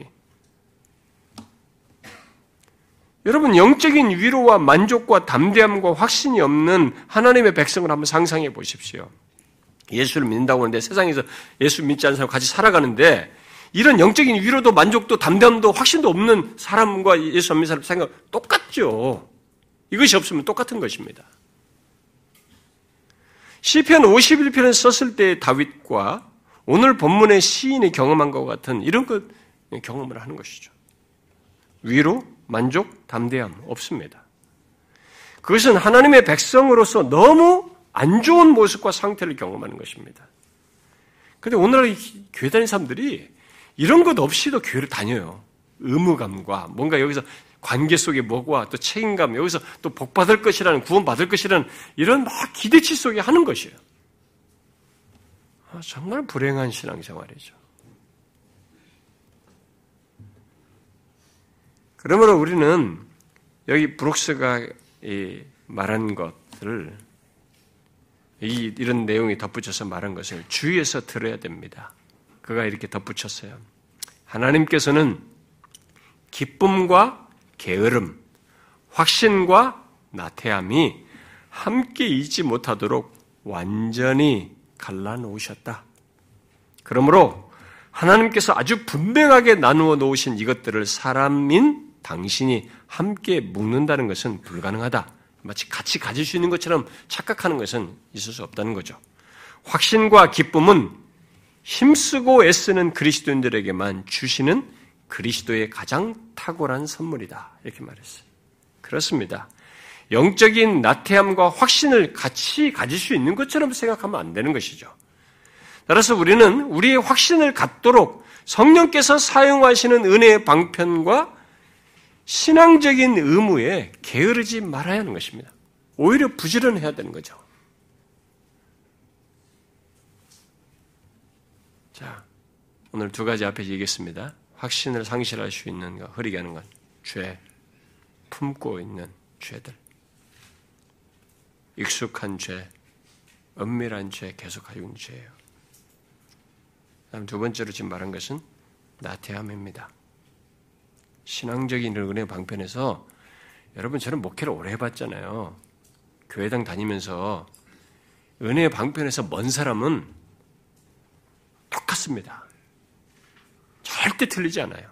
여러분, 영적인 위로와 만족과 담대함과 확신이 없는 하나님의 백성을 한번 상상해 보십시오. 예수를 믿는다고 하는데 세상에서 예수 믿지 않는 사람 같이 살아가는데 이런 영적인 위로도 만족도 담대함도 확신도 없는 사람과 예수 안 믿는 사람 생각 똑같죠. 이것이 없으면 똑같은 것입니다. 시편 51편을 썼을 때 다윗과 오늘 본문의 시인이 경험한 것 같은 이런 것 경험을 하는 것이죠. 위로, 만족, 담대함 없습니다. 그것은 하나님의 백성으로서 너무 안 좋은 모습과 상태를 경험하는 것입니다. 그런데 오늘날 교회 다니는 사람들이 이런 것 없이도 교회를 다녀요. 의무감과 뭔가 여기서 관계 속에 뭐고 또 책임감, 여기서 또 복받을 것이라는, 구원받을 것이라는 이런 막 기대치 속에 하는 것이에요. 아, 정말 불행한 신앙생활이죠. 그러므로 우리는 여기 브룩스가 말한 것을 이, 이런 내용이 덧붙여서 말한 것을 주의해서 들어야 됩니다. 그가 이렇게 덧붙였어요. 하나님께서는 기쁨과 게으름, 확신과 나태함이 함께 있지 못하도록 완전히 갈라놓으셨다. 그러므로 하나님께서 아주 분명하게 나누어 놓으신 이것들을 사람인 당신이 함께 묶는다는 것은 불가능하다. 마치 같이 가질 수 있는 것처럼 착각하는 것은 있을 수 없다는 거죠. 확신과 기쁨은 힘쓰고 애쓰는 그리스도인들에게만 주시는 그리스도의 가장 탁월한 선물이다. 이렇게 말했어요. 그렇습니다. 영적인 나태함과 확신을 같이 가질 수 있는 것처럼 생각하면 안 되는 것이죠. 따라서 우리는 우리의 확신을 갖도록 성령께서 사용하시는 은혜의 방편과 신앙적인 의무에 게으르지 말아야 하는 것입니다. 오히려 부지런해야 되는 거죠. 자, 오늘 두 가지 앞에 얘기했습니다. 확신을 상실할 수 있는 것, 흐리게 하는 것, 죄, 품고 있는 죄들. 익숙한 죄, 은밀한 죄, 계속하고 있는 죄예요. 다음 두 번째로 지금 말한 것은 나태함입니다. 신앙적인 은혜 방편에서 여러분 저는 목회를 오래 해봤잖아요. 교회당 다니면서 은혜 방편에서 먼 사람은 똑같습니다. 절대 틀리지 않아요.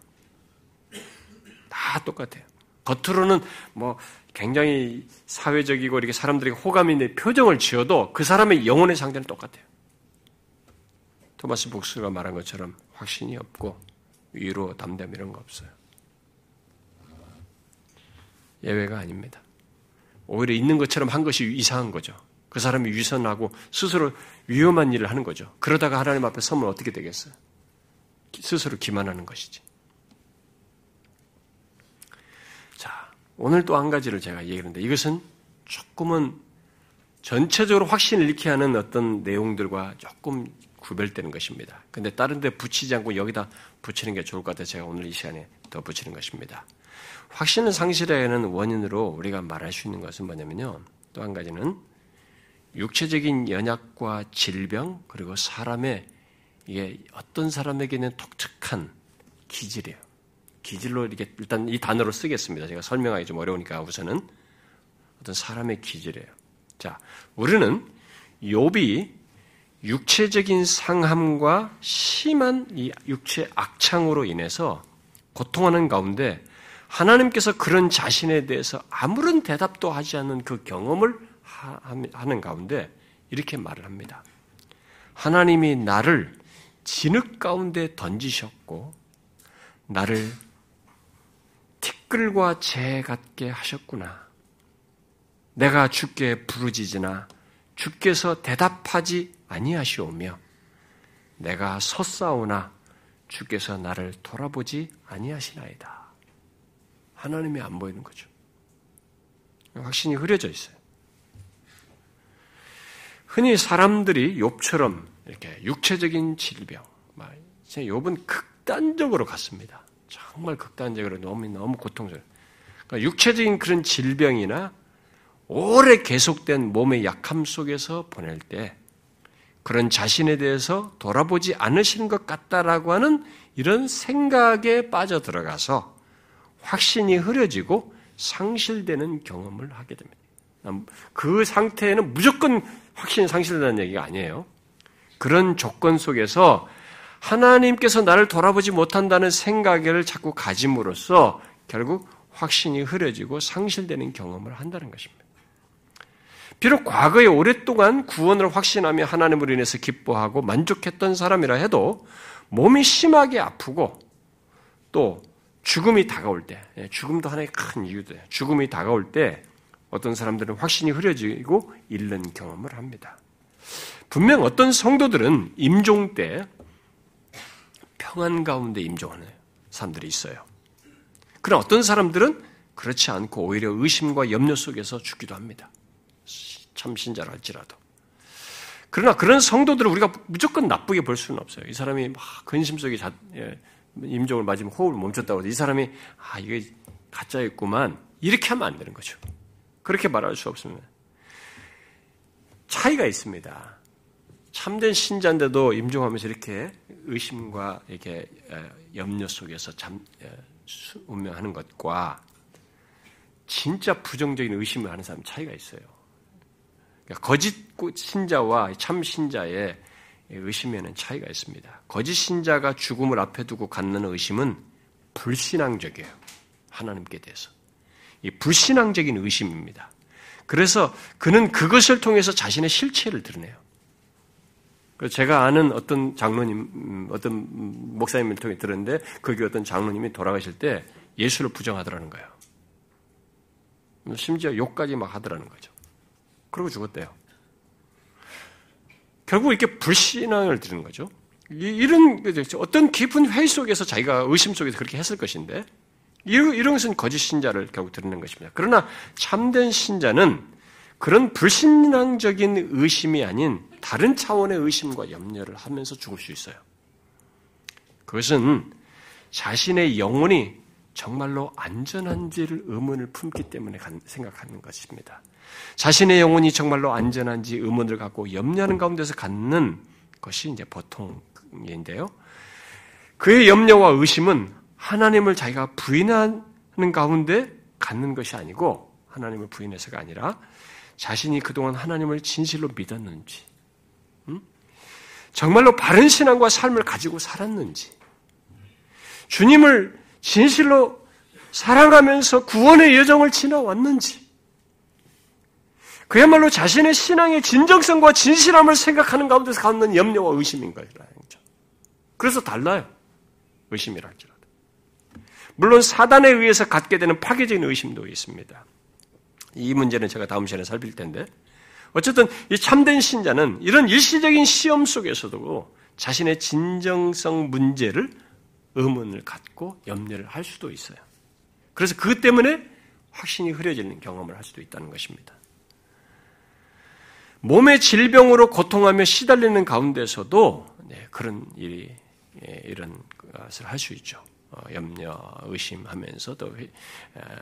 다 똑같아요. 겉으로는 뭐 굉장히 사회적이고 이렇게 사람들이 호감 있는 표정을 지어도 그 사람의 영혼의 상태는 똑같아요. 토마스 복스가 말한 것처럼 확신이 없고 위로 담담 이런 거 없어요. 예외가 아닙니다. 오히려 있는 것처럼 한 것이 이상한 거죠. 그 사람이 위선하고 스스로 위험한 일을 하는 거죠. 그러다가 하나님 앞에 서면 어떻게 되겠어요? 스스로 기만하는 것이지. 자, 오늘 또 한 가지를 제가 얘기하는데 이것은 조금은 전체적으로 확신을 잃게 하는 어떤 내용들과 조금 구별되는 것입니다. 근데 다른 데 붙이지 않고 여기다 붙이는 게 좋을 것 같아서 제가 오늘 이 시간에 더 붙이는 것입니다. 확신을 상실하는 원인으로 우리가 말할 수 있는 것은 뭐냐면요. 또 한 가지는 육체적인 연약과 질병 그리고 사람의 이게 어떤 사람에게는 독특한 기질이에요. 기질로 이렇게 일단 이 단어로 쓰겠습니다. 제가 설명하기 좀 어려우니까 우선은 어떤 사람의 기질이에요. 자, 우리는 욥이 육체적인 상함과 심한 이 육체 악창으로 인해서 고통하는 가운데 하나님께서 그런 자신에 대해서 아무런 대답도 하지 않는 그 경험을 하는 가운데 이렇게 말을 합니다. 하나님이 나를 진흙 가운데 던지셨고 나를 티끌과 재 같게 하셨구나. 내가 주께 부르짖으나 주께서 대답하지 아니하시오며 내가 섰사오나 주께서 나를 돌아보지 아니하시나이다. 하나님이 안 보이는 거죠. 확신이 흐려져 있어요. 흔히 사람들이 욥처럼 이렇게 육체적인 질병, 욥은 극단적으로 갔습니다. 정말 극단적으로 너무 너무 고통스러워. 그러니까 육체적인 그런 질병이나 오래 계속된 몸의 약함 속에서 보낼 때 그런 자신에 대해서 돌아보지 않으시는 것 같다라고 하는 이런 생각에 빠져 들어가서 확신이 흐려지고 상실되는 경험을 하게 됩니다. 그 상태에는 무조건 확신이 상실된다는 얘기가 아니에요. 그런 조건 속에서 하나님께서 나를 돌아보지 못한다는 생각을 자꾸 가짐으로써 결국 확신이 흐려지고 상실되는 경험을 한다는 것입니다. 비록 과거에 오랫동안 구원을 확신하며 하나님으로 인해서 기뻐하고 만족했던 사람이라 해도 몸이 심하게 아프고 또 죽음이 다가올 때, 예, 죽음도 하나의 큰 이유돼요. 죽음이 다가올 때 어떤 사람들은 확신이 흐려지고 잃는 경험을 합니다. 분명 어떤 성도들은 임종 때 평안 가운데 임종하는 사람들이 있어요. 그러나 어떤 사람들은 그렇지 않고 오히려 의심과 염려 속에서 죽기도 합니다. 참 신자랄지라도. 그러나 그런 성도들을 우리가 무조건 나쁘게 볼 수는 없어요. 이 사람이 막 근심 속에 자, 예, 임종을 맞으면 호흡을 멈췄다고 이 사람이 아 이게 가짜였구만 이렇게 하면 안 되는 거죠. 그렇게 말할 수 없습니다. 차이가 있습니다. 참된 신자인데도 임종하면서 이렇게 의심과 이렇게 염려 속에서 잠, 운명하는 것과 진짜 부정적인 의심을 하는 사람 차이가 있어요. 그러니까 거짓 신자와 참 신자의 의심에는 차이가 있습니다. 거짓 신자가 죽음을 앞에 두고 갖는 의심은 불신앙적이에요. 하나님께 대해서. 이 불신앙적인 의심입니다. 그래서 그는 그것을 통해서 자신의 실체를 드러내요. 제가 아는 어떤 장로님, 음, 어떤 목사님을 통해 들었는데 거기 어떤 장로님이 돌아가실 때 예수를 부정하더라는 거예요. 심지어 욕까지 막 하더라는 거죠. 그러고 죽었대요. 결국 이렇게 불신앙을 드는 거죠. 이런 어떤 깊은 회의 속에서 자기가 의심 속에서 그렇게 했을 것인데 이런 것은 거짓 신자를 결국 드러낸 것입니다. 그러나 참된 신자는 그런 불신앙적인 의심이 아닌 다른 차원의 의심과 염려를 하면서 죽을 수 있어요. 그것은 자신의 영혼이 정말로 안전한지를 의문을 품기 때문에 생각하는 것입니다. 자신의 영혼이 정말로 안전한지 의문을 갖고 염려하는 가운데서 갖는 것이 이제 보통인데요. 그의 염려와 의심은 하나님을 자기가 부인하는 가운데 갖는 것이 아니고 하나님을 부인해서가 아니라 자신이 그동안 하나님을 진실로 믿었는지, 음? 정말로 바른 신앙과 삶을 가지고 살았는지, 주님을 진실로 사랑하면서 구원의 여정을 지나왔는지, 그야말로 자신의 신앙의 진정성과 진실함을 생각하는 가운데서 갖는 염려와 의심인 거죠. 그래서 달라요. 의심이라 할지라도. 물론 사단에 의해서 갖게 되는 파괴적인 의심도 있습니다. 이 문제는 제가 다음 시간에 살필 텐데 어쨌든 이 참된 신자는 이런 일시적인 시험 속에서도 자신의 진정성 문제를 의문을 갖고 염려를 할 수도 있어요. 그래서 그것 때문에 확신이 흐려지는 경험을 할 수도 있다는 것입니다. 몸의 질병으로 고통하며 시달리는 가운데서도 네, 그런 일이 예, 이런 것을 할 수 있죠. 어, 염려, 의심하면서 도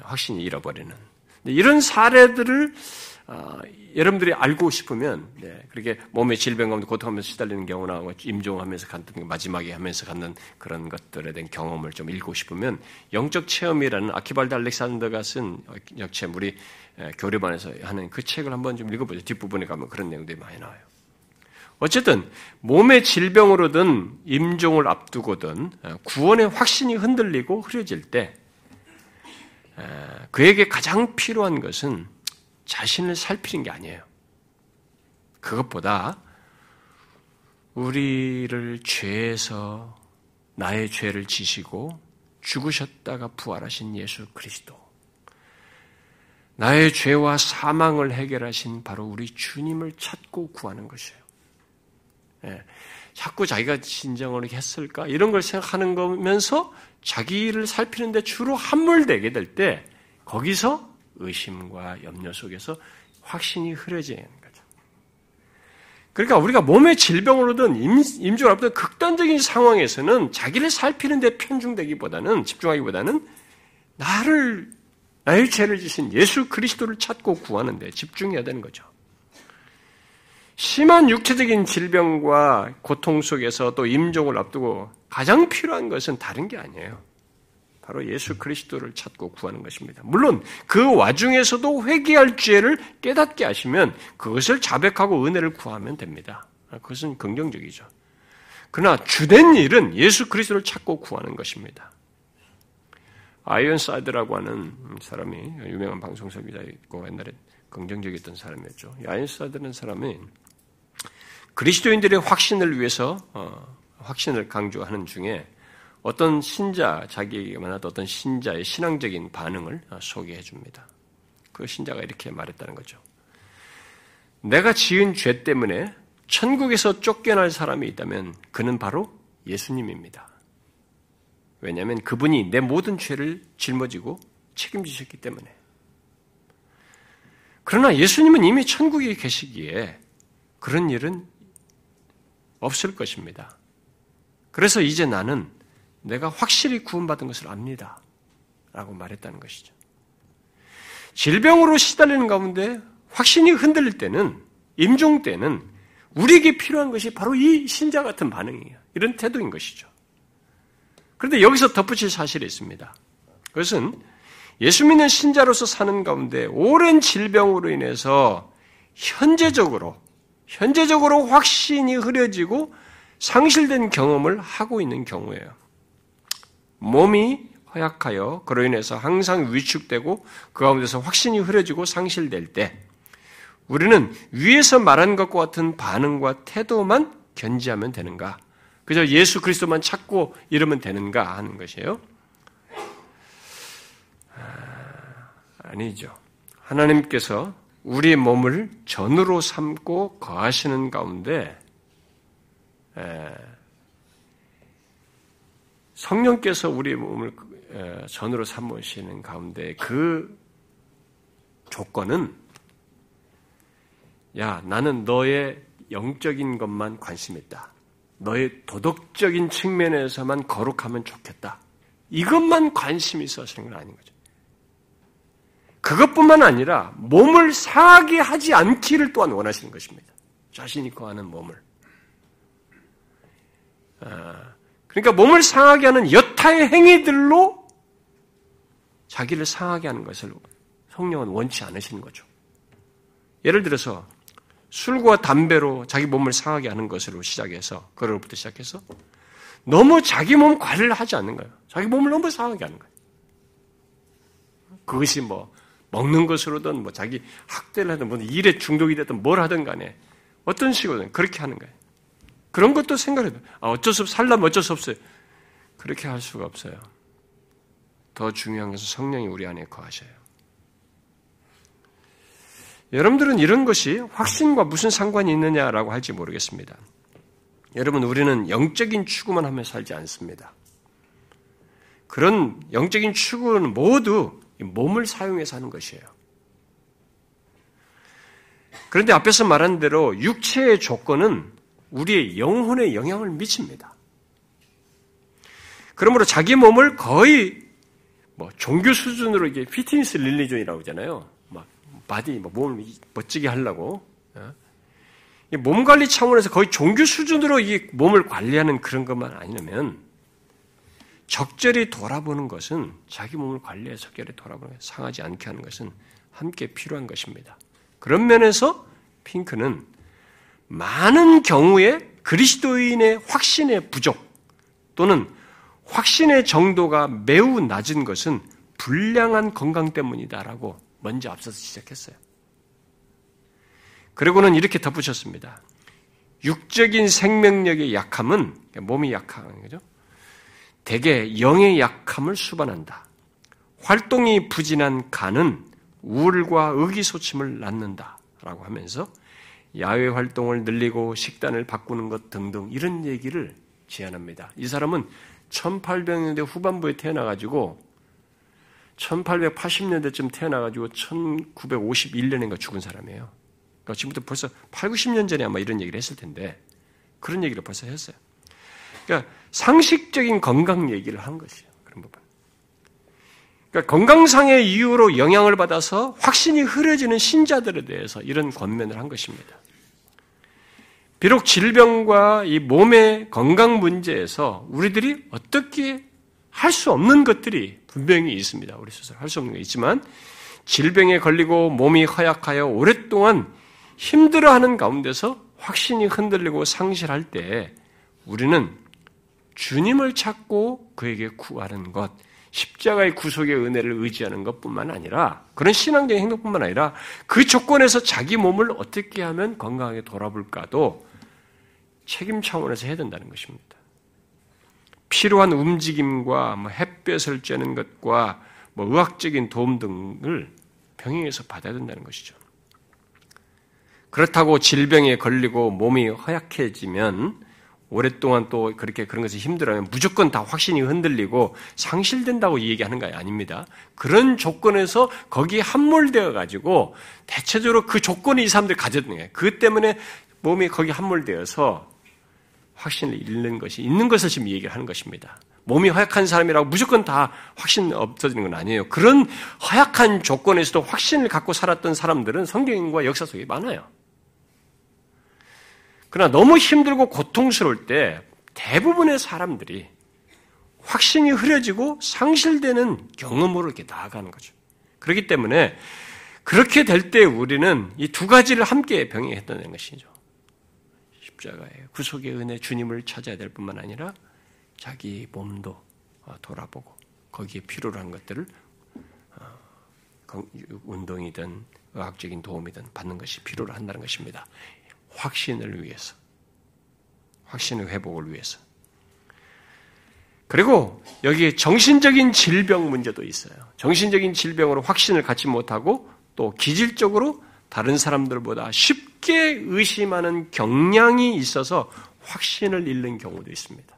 확신이 잃어버리는 이런 사례들을 어, 여러분들이 알고 싶으면 네, 그렇게 몸의 질병 가운데 고통하면서 시달리는 경우나 뭐 임종하면서 갖는 마지막에 하면서 갖는 그런 것들에 대한 경험을 좀 읽고 싶으면 영적 체험이라는 아키발드 알렉산더가 쓴 체험 우리 교류반에서 하는 그 책을 한번 좀 읽어보죠. 뒷부분에 가면 그런 내용들이 많이 나와요. 어쨌든 몸의 질병으로든 임종을 앞두고든 구원의 확신이 흔들리고 흐려질 때 그에게 가장 필요한 것은 자신을 살피는 게 아니에요. 그것보다 우리를 죄에서 나의 죄를 지시고 죽으셨다가 부활하신 예수 그리스도. 나의 죄와 사망을 해결하신 바로 우리 주님을 찾고 구하는 것이에요. 예, 자꾸 자기가 진정을 했을까? 이런 걸 생각하는 거면서 자기를 살피는데 주로 함몰되게 될 때 거기서 의심과 염려 속에서 확신이 흐려지는 거죠. 그러니까 우리가 몸의 질병으로든 임종을 앞둔 극단적인 상황에서는 자기를 살피는 데 편중되기보다는 집중하기보다는 나를 나의 죄를 지신 예수 그리스도를 찾고 구하는 데 집중해야 되는 거죠. 심한 육체적인 질병과 고통 속에서 또 임종을 앞두고 가장 필요한 것은 다른 게 아니에요. 바로 예수 그리스도를 찾고 구하는 것입니다. 물론 그 와중에서도 회개할 죄를 깨닫게 하시면 그것을 자백하고 은혜를 구하면 됩니다. 그것은 긍정적이죠. 그러나 주된 일은 예수 그리스도를 찾고 구하는 것입니다. 아이언사이드라고 하는 사람이 유명한 방송 설교자였고 옛날에 긍정적이었던 사람이었죠. 아이언사이드는 사람이 그리스도인들의 확신을 위해서 어, 확신을 강조하는 중에 어떤 신자 자기에게 만났던 어떤 신자의 신앙적인 반응을 어, 소개해 줍니다. 그 신자가 이렇게 말했다는 거죠. 내가 지은 죄 때문에 천국에서 쫓겨날 사람이 있다면 그는 바로 예수님입니다. 왜냐하면 그분이 내 모든 죄를 짊어지고 책임지셨기 때문에. 그러나 예수님은 이미 천국에 계시기에 그런 일은 없을 것입니다. 그래서 이제 나는 내가 확실히 구원받은 것을 압니다. 라고 말했다는 것이죠. 질병으로 시달리는 가운데 확신이 흔들릴 때는 임종 때는 우리에게 필요한 것이 바로 이 신자 같은 반응이에요. 이런 태도인 것이죠. 그런데 여기서 덧붙일 사실이 있습니다. 그것은 예수 믿는 신자로서 사는 가운데 오랜 질병으로 인해서 현재적으로 현재적으로 확신이 흐려지고 상실된 경험을 하고 있는 경우예요. 몸이 허약하여 그로 인해서 항상 위축되고 그 가운데서 확신이 흐려지고 상실될 때 우리는 위에서 말한 것과 같은 반응과 태도만 견지하면 되는가? 그저 예수 그리스도만 찾고 이러면 되는가 하는 것이에요. 아, 아니죠. 하나님께서 우리 몸을 전으로 삼고 거하시는 가운데 성령께서 우리 몸을 전으로 삼으시는 가운데 그 조건은 야 나는 너의 영적인 것만 관심 있다. 너의 도덕적인 측면에서만 거룩하면 좋겠다. 이것만 관심이 있어 하시는 건 아닌 거죠. 그것뿐만 아니라 몸을 상하게 하지 않기를 또한 원하시는 것입니다. 자신이 거하는 몸을. 아, 그러니까 몸을 상하게 하는 여타의 행위들로 자기를 상하게 하는 것을 성령은 원치 않으시는 거죠. 예를 들어서 술과 담배로 자기 몸을 상하게 하는 것으로 시작해서 그로부터 시작해서 너무 자기 몸 관리를 하지 않는 거예요. 자기 몸을 너무 상하게 하는 거예요. 그것이 뭐 먹는 것으로든 뭐 자기 학대를 하든 뭐 일에 중독이 됐든 뭘 하든 간에 어떤 식으로든 그렇게 하는 거예요. 그런 것도 생각해도 아, 어쩔 수 없, 살려면 어쩔 수 없어요. 그렇게 할 수가 없어요. 더 중요한 것은 성령이 우리 안에 거하셔요. 여러분들은 이런 것이 확신과 무슨 상관이 있느냐라고 할지 모르겠습니다. 여러분, 우리는 영적인 추구만 하며 살지 않습니다. 그런 영적인 추구는 모두 몸을 사용해서 하는 것이에요. 그런데 앞에서 말한 대로 육체의 조건은 우리의 영혼에 영향을 미칩니다. 그러므로 자기 몸을 거의 뭐 종교 수준으로 이게 fitness religion이라고 하잖아요. 막 body, 뭐 몸을 멋지게 하려고. 어? 몸 관리 차원에서 거의 종교 수준으로 이 몸을 관리하는 그런 것만 아니면 적절히 돌아보는 것은 자기 몸을 관리해 적절히 돌아보는 상하지 않게 하는 것은 함께 필요한 것입니다. 그런 면에서 핑크는 많은 경우에 그리스도인의 확신의 부족 또는 확신의 정도가 매우 낮은 것은 불량한 건강 때문이다라고 먼저 앞서서 시작했어요. 그리고는 이렇게 덧붙였습니다. 육적인 생명력의 약함은 몸이 약한 거죠. 대개 영의 약함을 수반한다. 활동이 부진한 간은 우울과 의기소침을 낳는다라고 하면서 야외 활동을 늘리고 식단을 바꾸는 것 등등 이런 얘기를 제안합니다. 이 사람은 1800년대 후반부에 태어나가지고 1880년대쯤 태어나가지고 1951년인가 죽은 사람이에요. 그러니까 지금부터 벌써 8, 90년 전에 아마 이런 얘기를 했을 텐데 그런 얘기를 벌써 했어요. 그러니까 상식적인 건강 얘기를 한 것이에요. 그러니까 건강상의 이유로 영향을 받아서 확신이 흐려지는 신자들에 대해서 이런 권면을 한 것입니다. 비록 질병과 이 몸의 건강 문제에서 우리들이 어떻게 할 수 없는 것들이 분명히 있습니다. 우리 스스로 할 수 없는 게 있지만 질병에 걸리고 몸이 허약하여 오랫동안 힘들어하는 가운데서 확신이 흔들리고 상실할 때 우리는 주님을 찾고 그에게 구하는 것, 십자가의 구속의 은혜를 의지하는 것뿐만 아니라 그런 신앙적인 행동뿐만 아니라 그 조건에서 자기 몸을 어떻게 하면 건강하게 돌아볼까도 책임 차원에서 해야 된다는 것입니다. 필요한 움직임과 뭐 햇볕을 쬐는 것과 뭐 의학적인 도움 등을 병행해서 받아야 된다는 것이죠. 그렇다고 질병에 걸리고 몸이 허약해지면 오랫동안 또 그렇게 그런 것이 힘들어하면 무조건 다 확신이 흔들리고 상실된다고 얘기하는 거 아닙니다. 그런 조건에서 거기에 함몰되어 가지고 대체적으로 그 조건이 이 사람들 가졌는 거예요. 그 때문에 몸이 거기 함몰되어서 확신을 잃는 것이 있는 것을 지금 얘기를 하는 것입니다. 몸이 허약한 사람이라고 무조건 다 확신 없어지는 건 아니에요. 그런 허약한 조건에서도 확신을 갖고 살았던 사람들은 성경과 역사 속에 많아요. 그러나 너무 힘들고 고통스러울 때 대부분의 사람들이 확신이 흐려지고 상실되는 경험으로 이렇게 나아가는 거죠. 그렇기 때문에 그렇게 될 때 우리는 이 두 가지를 함께 병행했다는 것이죠. 십자가의 구속의 은혜 주님을 찾아야 될 뿐만 아니라 자기 몸도 돌아보고 거기에 필요로 한 것들을 어, 운동이든 의학적인 도움이든 받는 것이 필요로 한다는 것입니다. 확신을 위해서. 확신의 회복을 위해서. 그리고 여기에 정신적인 질병 문제도 있어요. 정신적인 질병으로 확신을 갖지 못하고 또 기질적으로 다른 사람들보다 쉽게 의심하는 경향이 있어서 확신을 잃는 경우도 있습니다.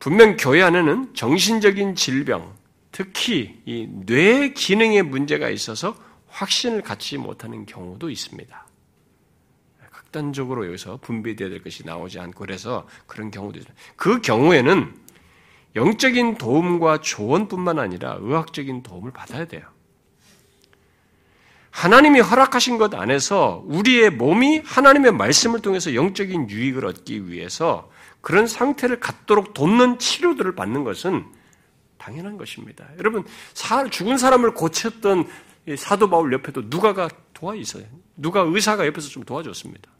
분명 교회 안에는 정신적인 질병, 특히 이 뇌 기능에 문제가 있어서 확신을 갖지 못하는 경우도 있습니다. 극단적으로 여기서 분배되어야 될 것이 나오지 않고 그래서 그런 경우도 있습니다. 그 경우에는 영적인 도움과 조언뿐만 아니라 의학적인 도움을 받아야 돼요. 하나님이 허락하신 것 안에서 우리의 몸이 하나님의 말씀을 통해서 영적인 유익을 얻기 위해서 그런 상태를 갖도록 돕는 치료들을 받는 것은 당연한 것입니다. 여러분, 죽은 사람을 고쳤던 사도 바울 옆에도 누가가 도와 있어요. 누가 의사가 옆에서 좀 도와줬습니다.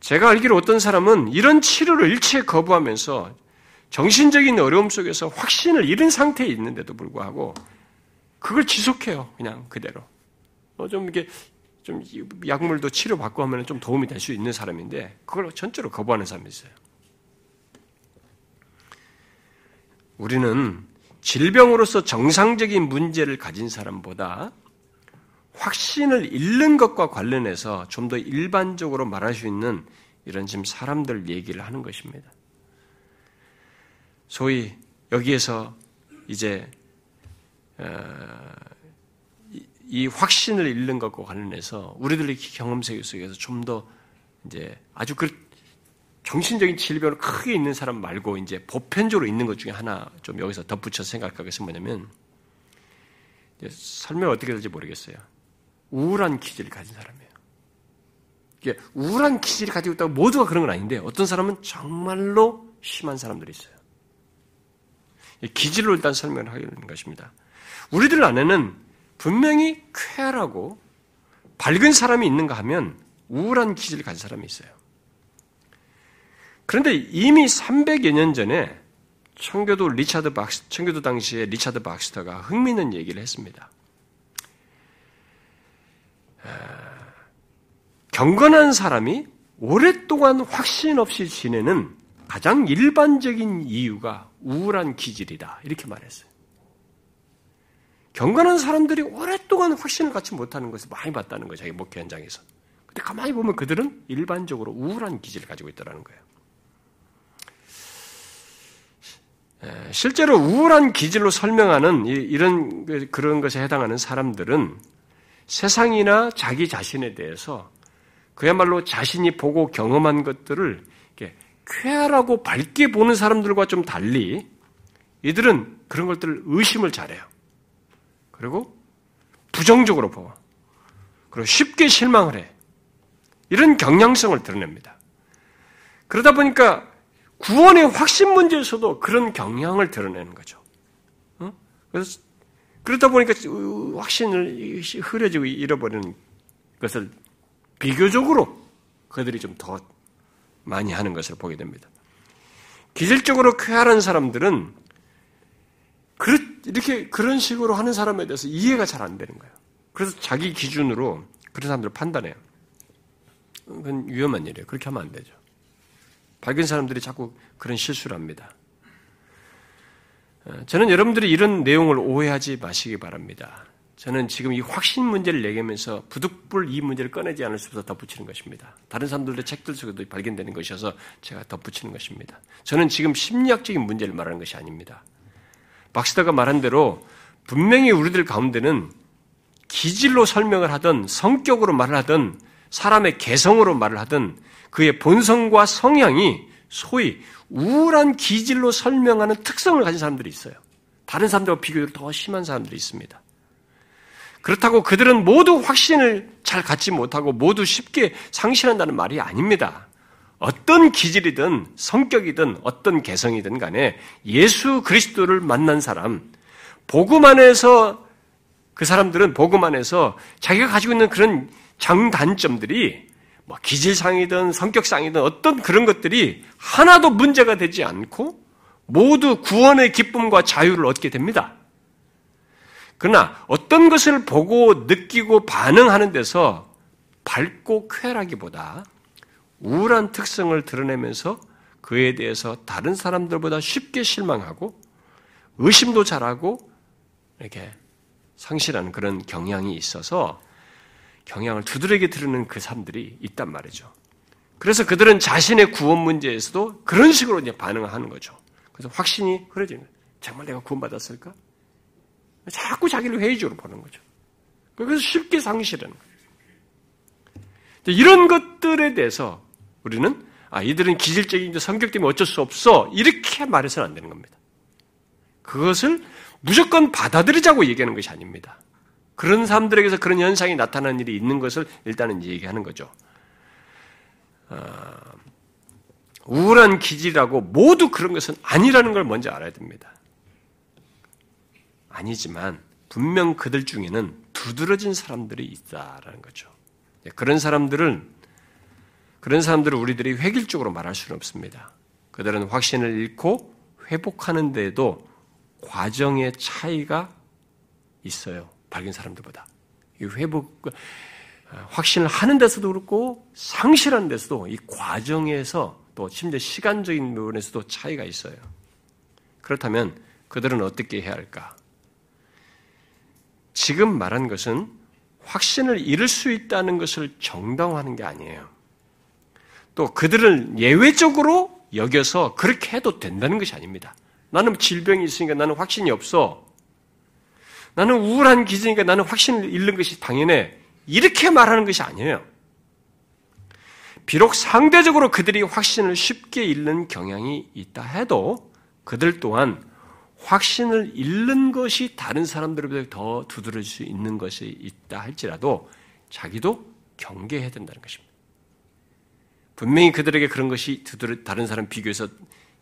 제가 알기로 어떤 사람은 이런 치료를 일체 거부하면서 정신적인 어려움 속에서 확신을 잃은 상태에 있는데도 불구하고 그걸 지속해요. 그냥 그대로. 어, 좀 이게 좀 약물도 치료받고 하면 좀 도움이 될 수 있는 사람인데 그걸 전적으로 거부하는 사람이 있어요. 우리는 질병으로서 정상적인 문제를 가진 사람보다 확신을 잃는 것과 관련해서 좀 더 일반적으로 말할 수 있는 이런 지금 사람들 얘기를 하는 것입니다. 소위 여기에서 이제 어, 이 확신을 잃는 것과 관련해서 우리들의 경험 세계 속에서 좀 더 이제 아주 그 정신적인 질병을 크게 있는 사람 말고 이제 보편적으로 있는 것 중에 하나 좀 여기서 덧붙여 생각할 것은 뭐냐면 설명 어떻게 될지 모르겠어요. 우울한 기질을 가진 사람이에요. 이게 우울한 기질을 가지고 있다고 모두가 그런 건 아닌데 어떤 사람은 정말로 심한 사람들이 있어요. 기질로 일단 설명을 하려는 것입니다. 우리들 안에는 분명히 쾌활하고 밝은 사람이 있는가 하면 우울한 기질을 가진 사람이 있어요. 그런데 이미 300여 년 전에 청교도 리차드 박스, 청교도 당시에 리차드 박스터가 흥미있는 얘기를 했습니다. 경건한 사람이 오랫동안 확신 없이 지내는 가장 일반적인 이유가 우울한 기질이다. 이렇게 말했어요. 경건한 사람들이 오랫동안 확신을 갖지 못하는 것을 많이 봤다는 거예요. 자기 목회 현장에서. 근데 가만히 보면 그들은 일반적으로 우울한 기질을 가지고 있다는 거예요. 실제로 우울한 기질로 설명하는 이런 그, 그런 것에 해당하는 사람들은 세상이나 자기 자신에 대해서 그야말로 자신이 보고 경험한 것들을 쾌활하고 밝게 보는 사람들과 좀 달리 이들은 그런 것들을 의심을 잘해요. 그리고 부정적으로 보고 그리고 쉽게 실망을 해. 이런 경향성을 드러냅니다. 그러다 보니까 구원의 확신 문제에서도 그런 경향을 드러내는 거죠. 어? 그래서 그러다 보니까 확신을 흐려지고 잃어버리는 것을 비교적으로 그들이 좀 더 많이 하는 것을 보게 됩니다. 기질적으로 쾌활한 사람들은 이렇게 그런 식으로 하는 사람에 대해서 이해가 잘 안 되는 거예요. 그래서 자기 기준으로 그런 사람들을 판단해요. 그건 위험한 일이에요. 그렇게 하면 안 되죠. 밝은 사람들이 자꾸 그런 실수를 합니다. 어, 저는 여러분들이 이런 내용을 오해하지 마시기 바랍니다. 저는 지금 이 확신 문제를 얘기하면서 부득불 이 문제를 꺼내지 않을 수 없어서 덧붙이는 것입니다. 다른 사람들의 책들 속에도 발견되는 것이어서 제가 덧붙이는 것입니다. 저는 지금 심리학적인 문제를 말하는 것이 아닙니다. 박시다가 말한 대로 분명히 우리들 가운데는 기질로 설명을 하든 성격으로 말을 하든 사람의 개성으로 말을 하든 그의 본성과 성향이 소위 우울한 기질로 설명하는 특성을 가진 사람들이 있어요. 다른 사람들과 비교해도 더 심한 사람들이 있습니다. 그렇다고 그들은 모두 확신을 잘 갖지 못하고 모두 쉽게 상실한다는 말이 아닙니다. 어떤 기질이든 성격이든 어떤 개성이든 간에 예수 그리스도를 만난 사람, 복음 안에서 그 사람들은 복음 안에서 자기가 가지고 있는 그런 장단점들이 뭐 기질상이든 성격상이든 어떤 그런 것들이 하나도 문제가 되지 않고 모두 구원의 기쁨과 자유를 얻게 됩니다. 그러나 어떤 것을 보고 느끼고 반응하는 데서 밝고 쾌하기보다 우울한 특성을 드러내면서 그에 대해서 다른 사람들보다 쉽게 실망하고 의심도 잘하고 이렇게 상실하는 그런 경향이 있어서 경향을 두드러게 들으는 그 사람들이 있단 말이죠. 그래서 그들은 자신의 구원 문제에서도 그런 식으로 이제 반응하는 거죠. 그래서 확신이 흐려지는 거예요. 정말 내가 구원받았을까? 자꾸 자기를 회의적으로 보는 거죠. 그래서 쉽게 상실하는 거예요. 이런 것들에 대해서 우리는 아, 이들은 기질적인 성격 때문에 어쩔 수 없어. 이렇게 말해서는 안 되는 겁니다. 그것을 무조건 받아들이자고 얘기하는 것이 아닙니다. 그런 사람들에게서 그런 현상이 나타나는 일이 있는 것을 일단은 얘기하는 거죠. 어, 우울한 기질이라고 모두 그런 것은 아니라는 걸 먼저 알아야 됩니다. 아니지만 분명 그들 중에는 두드러진 사람들이 있다라는 거죠. 그런 사람들은 그런 사람들을 우리들이 획일적으로 말할 수는 없습니다. 그들은 확신을 잃고 회복하는 데도 과정의 차이가 있어요. 밝은 사람들보다. 이 회복, 확신을 하는 데서도 그렇고 상실하는 데서도 이 과정에서 또 심지어 시간적인 부분에서도 차이가 있어요. 그렇다면 그들은 어떻게 해야 할까? 지금 말한 것은 확신을 잃을 수 있다는 것을 정당화하는 게 아니에요. 또 그들을 예외적으로 여겨서 그렇게 해도 된다는 것이 아닙니다. 나는 질병이 있으니까 나는 확신이 없어. 나는 우울한 기질이니까 나는 확신을 잃는 것이 당연해. 이렇게 말하는 것이 아니에요. 비록 상대적으로 그들이 확신을 쉽게 잃는 경향이 있다 해도 그들 또한 확신을 잃는 것이 다른 사람들보다 더 두드러질 수 있는 것이 있다 할지라도 자기도 경계해야 된다는 것입니다. 분명히 그들에게 그런 것이 다른 사람 비교해서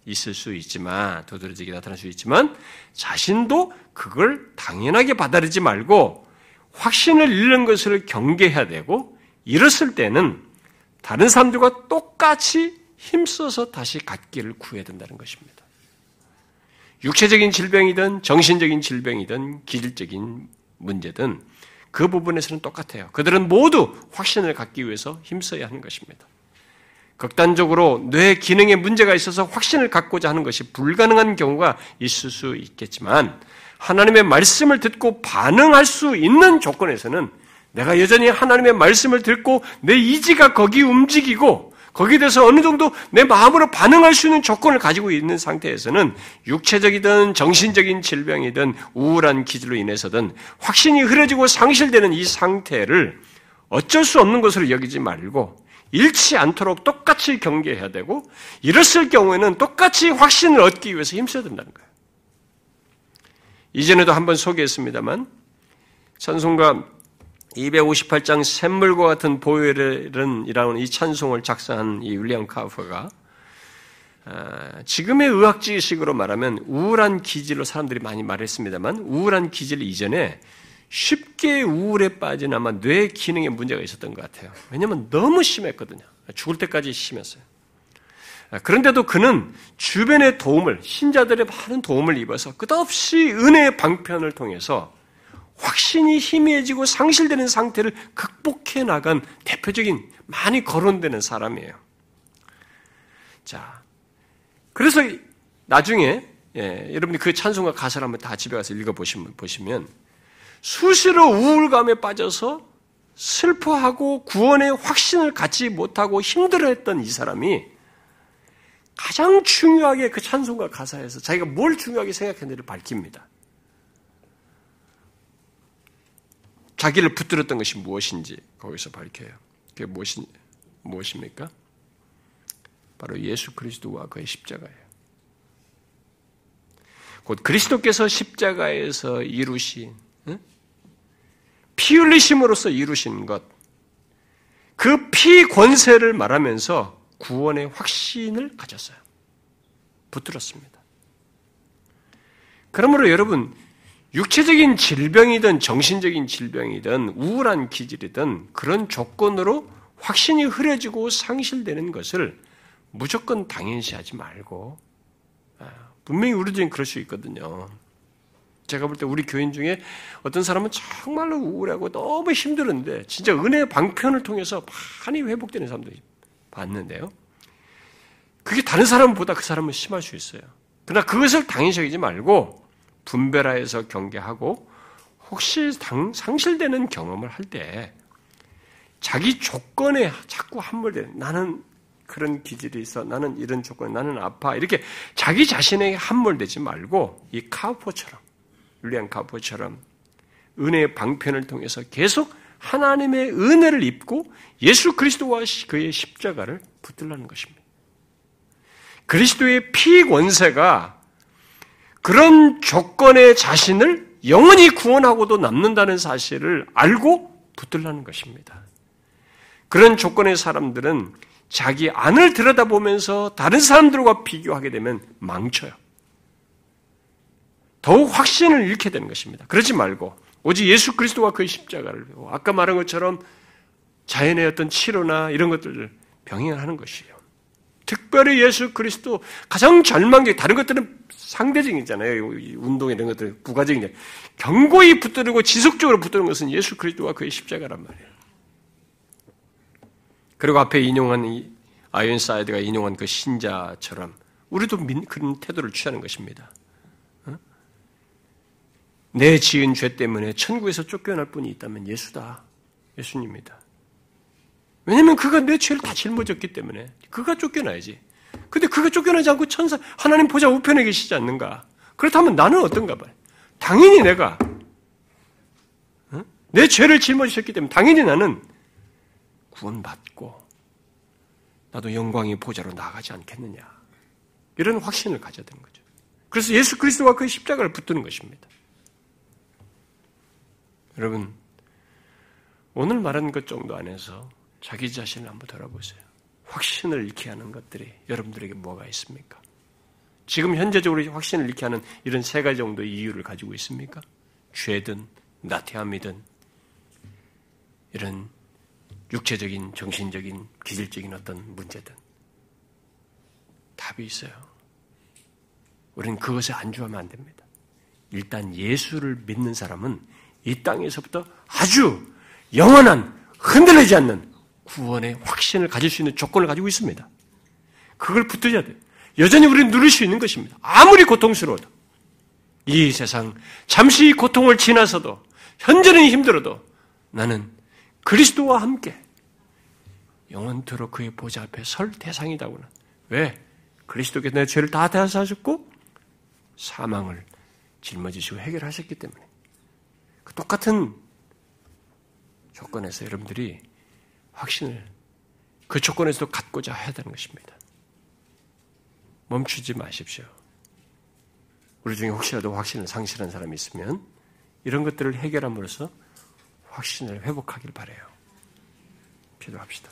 있을 수 있지만, 도드러지게 나타날 수 있지만, 자신도 그걸 당연하게 받아들이지 말고, 확신을 잃는 것을 경계해야 되고, 이랬을 때는 다른 사람들과 똑같이 힘써서 다시 갖기를 구해야 된다는 것입니다. 육체적인 질병이든 정신적인 질병이든 기질적인 문제든 그 부분에서는 똑같아요. 그들은 모두 확신을 갖기 위해서 힘써야 하는 것입니다. 극단적으로 뇌 기능에 문제가 있어서 확신을 갖고자 하는 것이 불가능한 경우가 있을 수 있겠지만 하나님의 말씀을 듣고 반응할 수 있는 조건에서는 내가 여전히 하나님의 말씀을 듣고 내 이지가 거기 움직이고 거기에 대해서 어느 정도 내 마음으로 반응할 수 있는 조건을 가지고 있는 상태에서는 육체적이든 정신적인 질병이든 우울한 기질로 인해서든 확신이 흐려지고 상실되는 이 상태를 어쩔 수 없는 것으로 여기지 말고 잃지 않도록 똑같이 경계해야 되고 이랬을 경우에는 똑같이 확신을 얻기 위해서 힘써야 된다는 거예요. 이전에도 한번 소개했습니다만 찬송가 258장 샘물과 같은 보혈은이라는 이 찬송을 작성한 이 윌리엄 카우퍼가 아, 지금의 의학 지식으로 말하면 우울한 기질로 사람들이 많이 말했습니다만 우울한 기질 이전에 쉽게 우울에 빠진 아마 뇌 기능에 문제가 있었던 것 같아요. 왜냐하면 너무 심했거든요. 죽을 때까지 심했어요. 그런데도 그는 주변의 도움을, 신자들의 많은 도움을 입어서 끝없이 은혜의 방편을 통해서 확신이 희미해지고 상실되는 상태를 극복해 나간 대표적인 많이 거론되는 사람이에요. 자, 그래서 나중에 예, 여러분이 그 찬송가 가사를 한번 다 집에 가서 읽어 보시면 보시면 수시로 우울감에 빠져서 슬퍼하고 구원의 확신을 갖지 못하고 힘들어했던 이 사람이 가장 중요하게 그 찬송가 가사에서 자기가 뭘 중요하게 생각했는지를 밝힙니다. 자기를 붙들었던 것이 무엇인지 거기서 밝혀요. 그게 무엇이, 무엇입니까? 바로 예수 그리스도와 그의 십자가예요. 곧 그리스도께서 십자가에서 이루신 피 흘리심으로써 이루신 것, 그 피 권세를 말하면서 구원의 확신을 가졌어요. 붙들었습니다. 그러므로 여러분, 육체적인 질병이든 정신적인 질병이든 우울한 기질이든 그런 조건으로 확신이 흐려지고 상실되는 것을 무조건 당연시하지 말고 아, 분명히 우리 중에 그럴 수 있거든요. 제가 볼 때 우리 교인 중에 어떤 사람은 정말로 우울하고 너무 힘들었는데 진짜 은혜의 방편을 통해서 많이 회복되는 사람도 봤는데요. 그게 다른 사람보다 그 사람은 심할 수 있어요. 그러나 그것을 당연시 여기지 말고 분별하여서 경계하고 혹시 당, 상실되는 경험을 할 때 자기 조건에 자꾸 함몰되 나는 그런 기질이 있어. 나는 이런 조건, 나는 아파. 이렇게 자기 자신에게 함몰되지 말고 이 카우포처럼 율리안 카우포처럼 은혜의 방편을 통해서 계속 하나님의 은혜를 입고 예수 그리스도와 그의 십자가를 붙들라는 것입니다. 그리스도의 피 권세가 그런 조건의 자신을 영원히 구원하고도 남는다는 사실을 알고 붙들라는 것입니다. 그런 조건의 사람들은 자기 안을 들여다보면서 다른 사람들과 비교하게 되면 망쳐요. 더욱 확신을 잃게 되는 것입니다. 그러지 말고 오직 예수 그리스도와 그의 십자가를 아까 말한 것처럼 자연의 어떤 치료나 이런 것들을 병행하는 것이에요. 특별히 예수 그리스도 가장 절망적 다른 것들은 상대적이잖아요. 운동 이런 것들 부가적인 견고히 붙들고 지속적으로 붙드는 것은 예수 그리스도와 그의 십자가란 말이에요. 그리고 앞에 인용한 이 아이언사이드가 인용한 그 신자처럼 우리도 그런 태도를 취하는 것입니다. 어? 내 지은 죄 때문에 천국에서 쫓겨날 분이 있다면 예수다. 예수님입니다. 왜냐면 그가 내 죄를 다 짊어졌기 때문에 그가 쫓겨나야지. 근데 그가 쫓겨나지 않고 천사 하나님 보좌 우편에 계시지 않는가? 그렇다면 나는 어떤가 봐요. 당연히 내가 어? 내 죄를 짊어지셨기 때문에 당연히 나는 구원받고 나도 영광의 보좌로 나가지 않겠느냐. 이런 확신을 가져야 되는 거죠. 그래서 예수 그리스도와 그 십자가를 붙드는 것입니다. 여러분, 오늘 말한 것 정도 안에서 자기 자신을 한번 돌아보세요. 확신을 잃게 하는 것들이 여러분들에게 뭐가 있습니까? 지금 현재적으로 확신을 잃게 하는 이런 세 가지 정도의 이유를 가지고 있습니까? 죄든, 나태함이든, 이런 육체적인, 정신적인, 기질적인 어떤 문제든 답이 있어요. 우리는 그것에 안주하면 안 됩니다. 일단 예수를 믿는 사람은 이 땅에서부터 아주 영원한 흔들리지 않는 구원의 확신을 가질 수 있는 조건을 가지고 있습니다. 그걸 붙들어야 돼요. 여전히 우리는 누릴 수 있는 것입니다. 아무리 고통스러워도. 이 세상 잠시 고통을 지나서도 현재는 힘들어도 나는 그리스도와 함께 영원토록 그의 보좌 앞에 설 대상이다고는. 왜? 그리스도께서 내 죄를 다 대하셨고 사망을 짊어지시고 해결하셨기 때문에. 그 똑같은 조건에서 여러분들이 확신을 그 조건에서도 갖고자 해야 되는 것입니다. 멈추지 마십시오. 우리 중에 혹시라도 확신을 상실한 사람이 있으면 이런 것들을 해결함으로써 확신을 회복하길 바래요. 기도합시다.